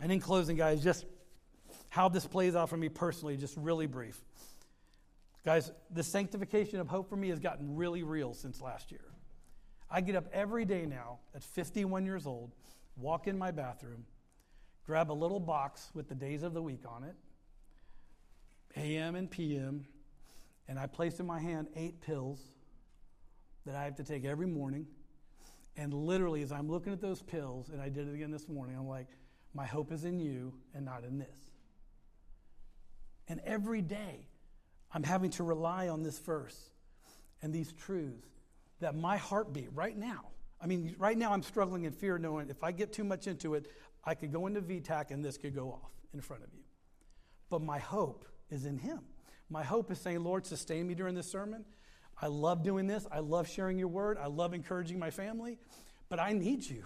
And in closing, guys, just how this plays out for me personally, just really brief. Guys, the sanctification of hope for me has gotten really real since last year. I get up every day now at 51 years old walk in my bathroom, grab a little box with the days of the week on it, AM and PM, and I place in my hand eight pills that I have to take every morning. And literally, as I'm looking at those pills, and I did it again this morning, I'm like, my hope is in you and not in this. And every day, I'm having to rely on this verse and these truths that my heartbeat right now I mean, right now I'm struggling in fear knowing if I get too much into it, I could go into V-tach and this could go off in front of you. But my hope is in Him. My hope is saying, Lord, sustain me during this sermon. I love doing this. I love sharing your word. I love encouraging my family. But I need you.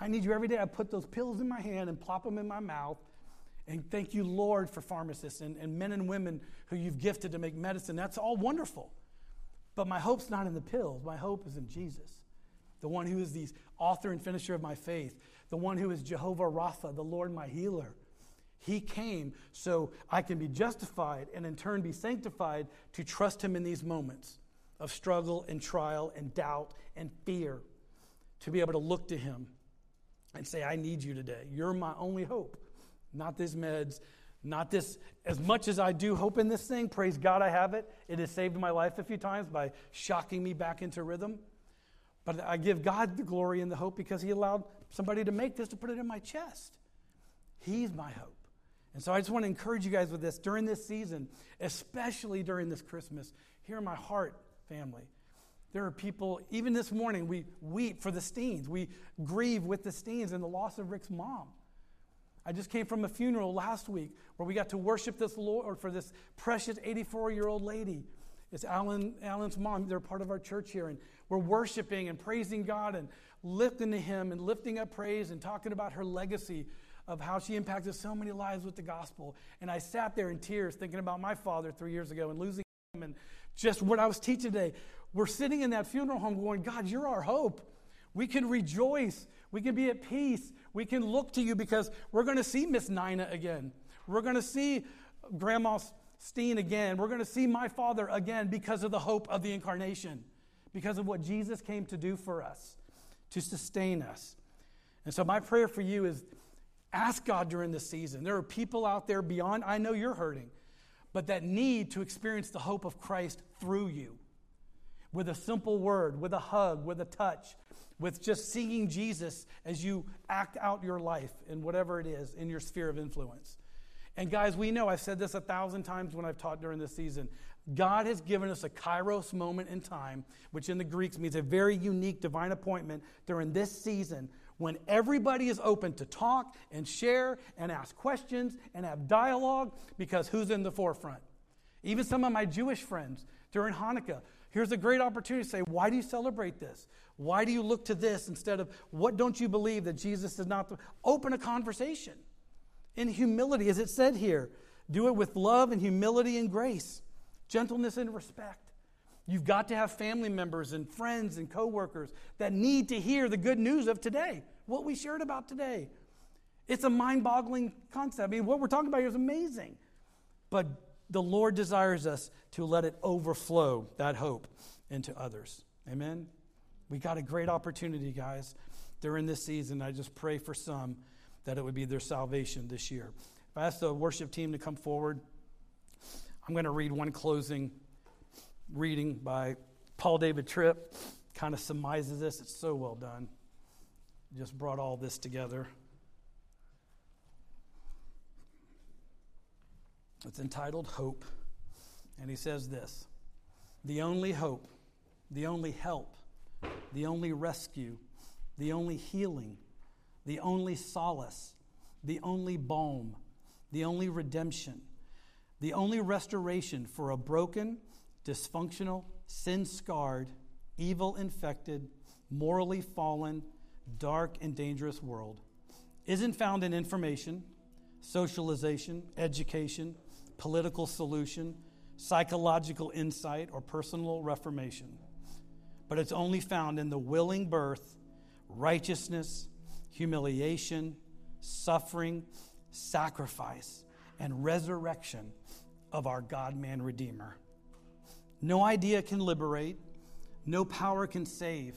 I need you every day. I put those pills in my hand and plop them in my mouth. And thank you, Lord, for pharmacists and, and men and women who you've gifted to make medicine. That's all wonderful. But my hope's not in the pills, my hope is in Jesus the one who is the author and finisher of my faith, the one who is Jehovah Rapha, the Lord my healer. He came so I can be justified and in turn be sanctified to trust Him in these moments of struggle and trial and doubt and fear, to be able to look to Him and say, I need you today. You're my only hope, not these meds. Not this, as much as I do hope in this thing, praise God I have it. It has saved my life a few times by shocking me back into rhythm. But I give God the glory and the hope because He allowed somebody to make this to put it in my chest. He's my hope. And so I just want to encourage you guys with this during this season, especially during this Christmas. Hear my heart, family. There are people, even this morning, we weep for the Steens. We grieve with the Steens and the loss of Rick's mom. I just came from a funeral last week where we got to worship this Lord for this precious 84 year old lady. It's Alan, Alan's mom. They're part of our church here. And we're worshiping and praising God and lifting to Him and lifting up praise and talking about her legacy of how she impacted so many lives with the gospel. And I sat there in tears thinking about my father three years ago and losing him and just what I was teaching today. We're sitting in that funeral home going, God, you're our hope. We can rejoice. We can be at peace. We can look to you because we're going to see Miss Nina again. We're going to see Grandma Steen again. We're going to see my father again because of the hope of the incarnation because of what Jesus came to do for us, to sustain us. And so, my prayer for you is ask God during this season. There are people out there beyond, I know you're hurting, but that need to experience the hope of Christ through you with a simple word, with a hug, with a touch, with just seeing Jesus as you act out your life in whatever it is in your sphere of influence. And guys, we know, I've said this a thousand times when I've taught during this season. God has given us a kairos moment in time, which in the Greeks means a very unique divine appointment during this season When everybody is open to talk and share and ask questions and have dialogue, because who's in the forefront? Even some of my Jewish friends during Hanukkah, here's a great opportunity to say, Why do you celebrate this? Why do you look to this instead of what don't you believe that Jesus is not? The... Open a conversation in humility, as it said here. Do it with love and humility and grace, gentleness and respect. You've got to have family members and friends and coworkers that need to hear the good news of today, what we shared about today. It's a mind boggling concept. I mean, what we're talking about here is amazing. But the Lord desires us to let it overflow, that hope, into others. Amen? We got a great opportunity, guys, during this season. I just pray for some that it would be their salvation this year. If I ask the worship team to come forward, I'm going to read one closing reading by Paul David Tripp. Kind of surmises this. It's so well done. Just brought all this together. It's entitled Hope. And he says this The only hope, the only help, the only rescue, the only healing, the only solace, the only balm, the only redemption, the only restoration for a broken, dysfunctional, sin scarred, evil infected, morally fallen, dark, and dangerous world isn't found in information, socialization, education, political solution, psychological insight, or personal reformation. But it's only found in the willing birth, righteousness, humiliation, suffering, sacrifice, and resurrection of our God man Redeemer. No idea can liberate, no power can save,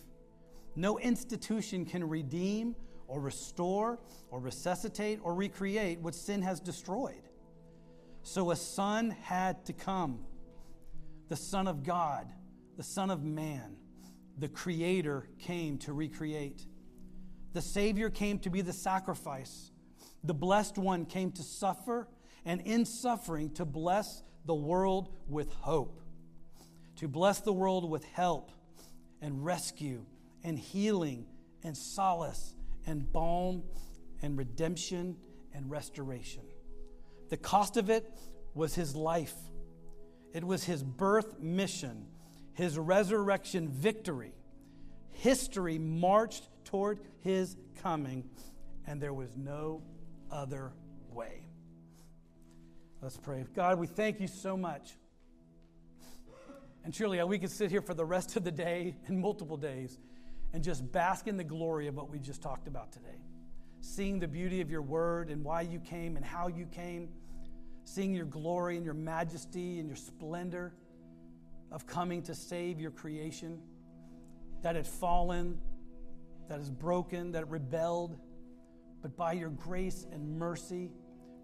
no institution can redeem or restore or resuscitate or recreate what sin has destroyed. So a son had to come the Son of God, the Son of Man. The Creator came to recreate. The Savior came to be the sacrifice. The Blessed One came to suffer, and in suffering, to bless the world with hope, to bless the world with help and rescue and healing and solace and balm and redemption and restoration. The cost of it was his life, it was his birth mission, his resurrection victory. History marched toward his coming, and there was no other way. Let's pray. God, we thank you so much. And truly, uh, we could sit here for the rest of the day and multiple days and just bask in the glory of what we just talked about today. Seeing the beauty of your word and why you came and how you came, seeing your glory and your majesty and your splendor of coming to save your creation that had fallen, that is broken, that rebelled, but by your grace and mercy,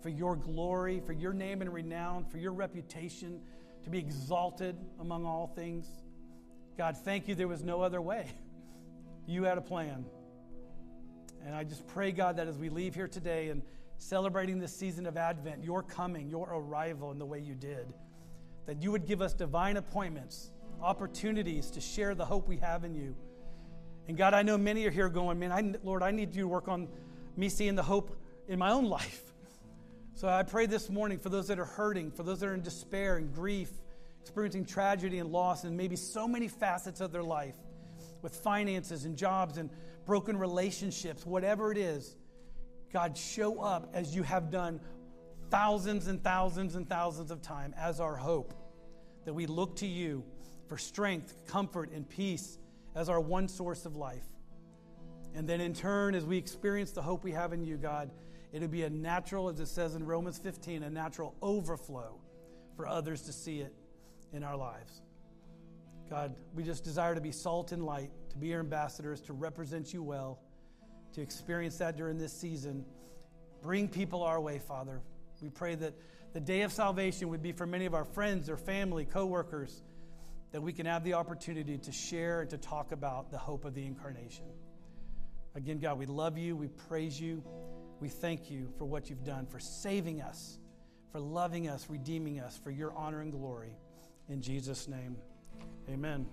for your glory, for your name and renown, for your reputation to be exalted among all things. God, thank you there was no other way. You had a plan. And I just pray, God, that as we leave here today and celebrating this season of Advent, your coming, your arrival in the way you did, that you would give us divine appointments, opportunities to share the hope we have in you. And God, I know many are here going, man, I, Lord, I need you to work on me seeing the hope in my own life. So I pray this morning for those that are hurting, for those that are in despair and grief, experiencing tragedy and loss, and maybe so many facets of their life with finances and jobs and broken relationships, whatever it is, God, show up as you have done thousands and thousands and thousands of times as our hope. That we look to you for strength, comfort, and peace as our one source of life. And then in turn, as we experience the hope we have in you, God, it'll be a natural, as it says in Romans 15, a natural overflow for others to see it in our lives. God, we just desire to be salt and light, to be your ambassadors, to represent you well, to experience that during this season. Bring people our way, Father. We pray that the day of salvation would be for many of our friends, their family, coworkers, that we can have the opportunity to share and to talk about the hope of the incarnation. Again, God, we love you. We praise you. We thank you for what you've done, for saving us, for loving us, redeeming us, for your honor and glory. In Jesus' name, amen.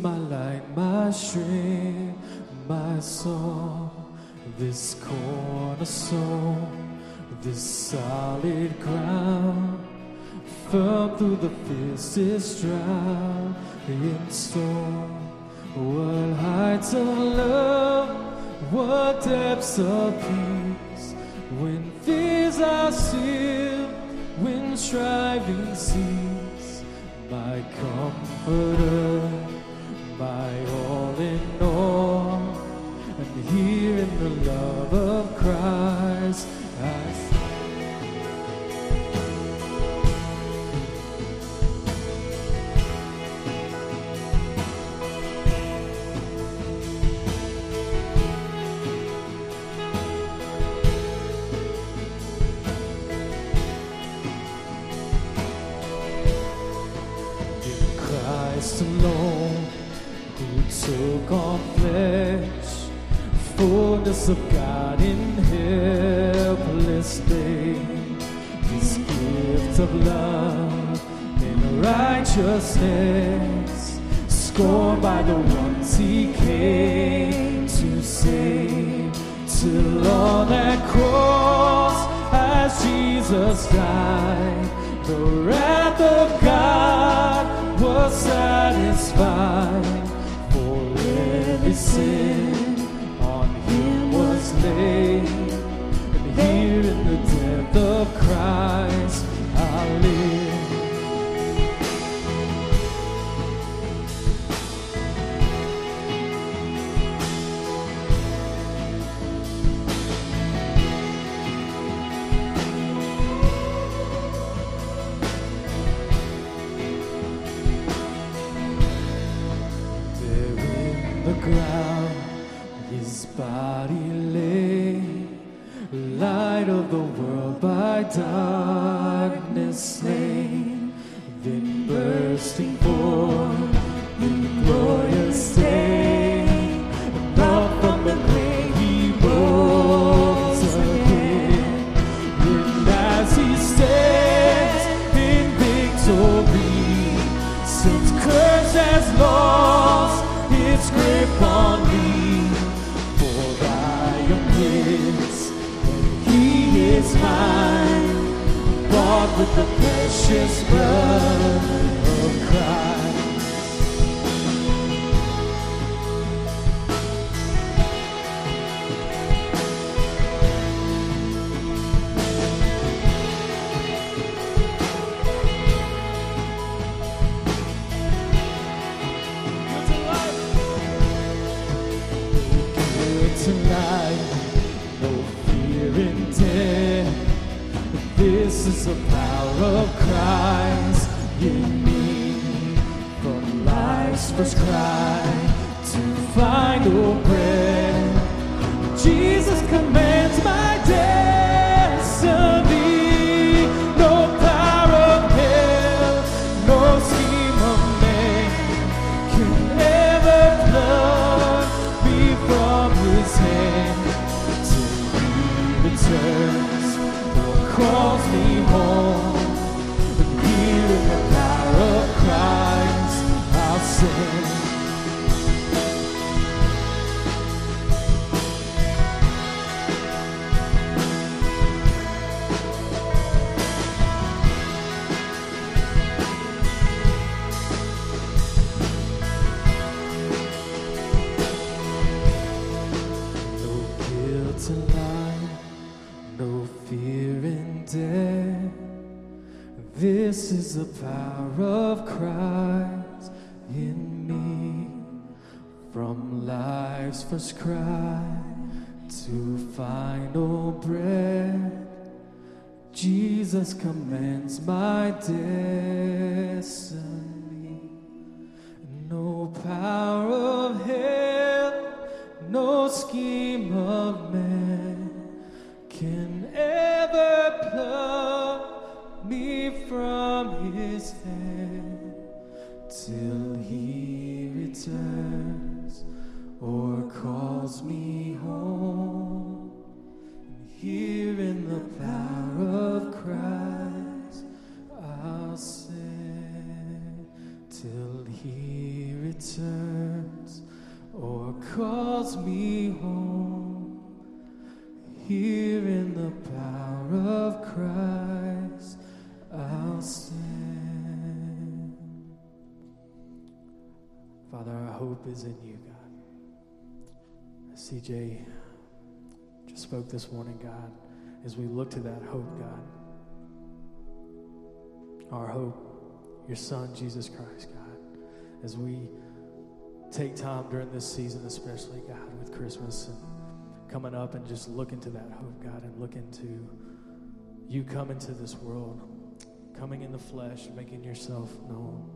My light, my strength my soul, This cornerstone, this solid ground, firm through the fiercest drought in storm. What heights of love, what depths of peace, when fears are still, when striving cease, my comforter, my all in all, love of Christ The wrath of God was satisfied. For every sin the power of Christ in me. From life's first cry to final breath, Jesus commands my destiny. No power of hell, no scheme of man can ever pluck me from till he returns or calls me home. Here in the power of Christ, I'll sing till he returns or calls me home. Here in the power of Christ. Father, our hope is in you, God. CJ just spoke this morning, God, as we look to that hope, God. Our hope, your Son, Jesus Christ, God, as we take time during this season, especially, God, with Christmas and coming up and just look into that hope, God, and look into you coming to this world, coming in the flesh, making yourself known,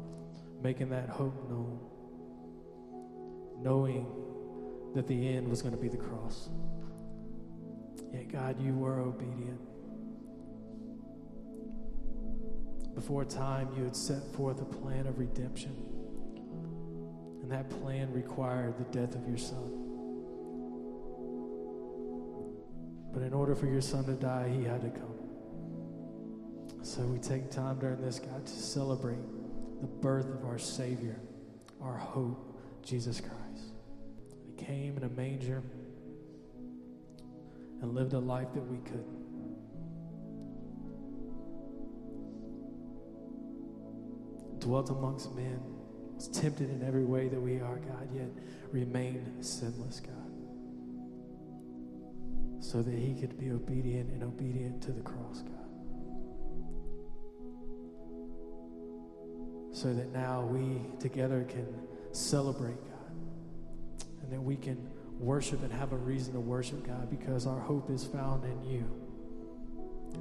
making that hope known, knowing that the end was going to be the cross. Yet, God, you were obedient. Before time, you had set forth a plan of redemption, and that plan required the death of your son. But in order for your son to die, he had to come. So we take time during this, God, to celebrate the birth of our Savior, our hope, Jesus Christ. Came in a manger and lived a life that we couldn't. Dwelt amongst men, was tempted in every way that we are, God, yet remained sinless, God. So that he could be obedient and obedient to the cross, God. So that now we together can celebrate, and that we can worship and have a reason to worship God because our hope is found in you.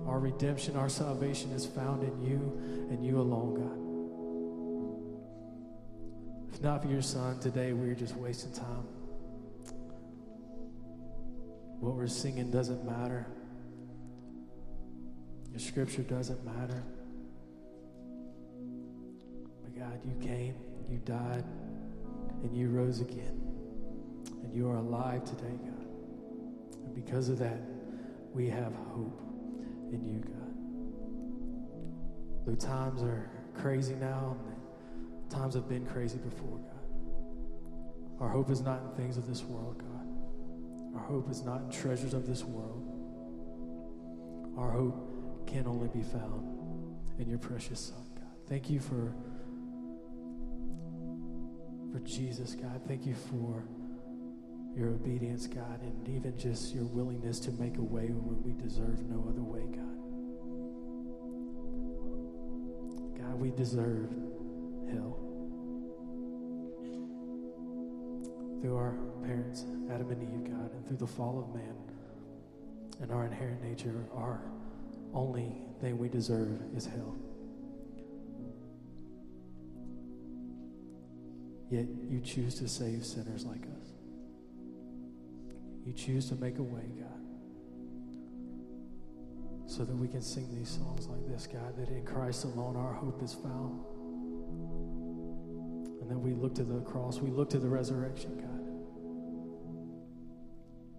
Our redemption, our salvation is found in you and you alone, God. If not for your son, today we're just wasting time. What we're singing doesn't matter. Your scripture doesn't matter. But God, you came, you died, and you rose again. And you are alive today, God. And because of that, we have hope in you, God. Though times are crazy now, times have been crazy before, God. Our hope is not in things of this world, God. Our hope is not in treasures of this world. Our hope can only be found in your precious Son, God. Thank you for, for Jesus, God. Thank you for your obedience, God, and even just your willingness to make a way when we deserve no other way, God. God, we deserve hell. Through our parents, Adam and Eve, God, and through the fall of man and our inherent nature, our only thing we deserve is hell. Yet you choose to save sinners like us. You choose to make a way, God, so that we can sing these songs like this, God, that in Christ alone our hope is found. And that we look to the cross, we look to the resurrection, God.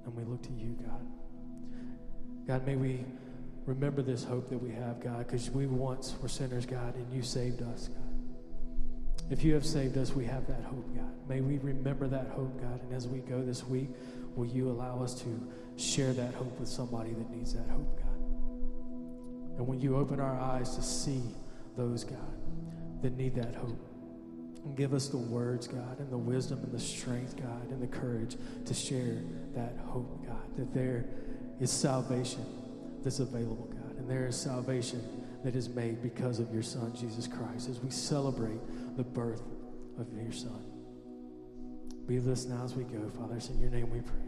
And we look to you, God. God, may we remember this hope that we have, God, because we once were sinners, God, and you saved us, God. If you have saved us, we have that hope, God. May we remember that hope, God. And as we go this week, will you allow us to share that hope with somebody that needs that hope, God? And when you open our eyes to see those, God, that need that hope, and give us the words, God, and the wisdom and the strength, God, and the courage to share that hope, God, that there is salvation that's available, God, and there is salvation that is made because of your Son, Jesus Christ, as we celebrate the birth of your Son. Be with us now as we go, Father. It's in your name we pray.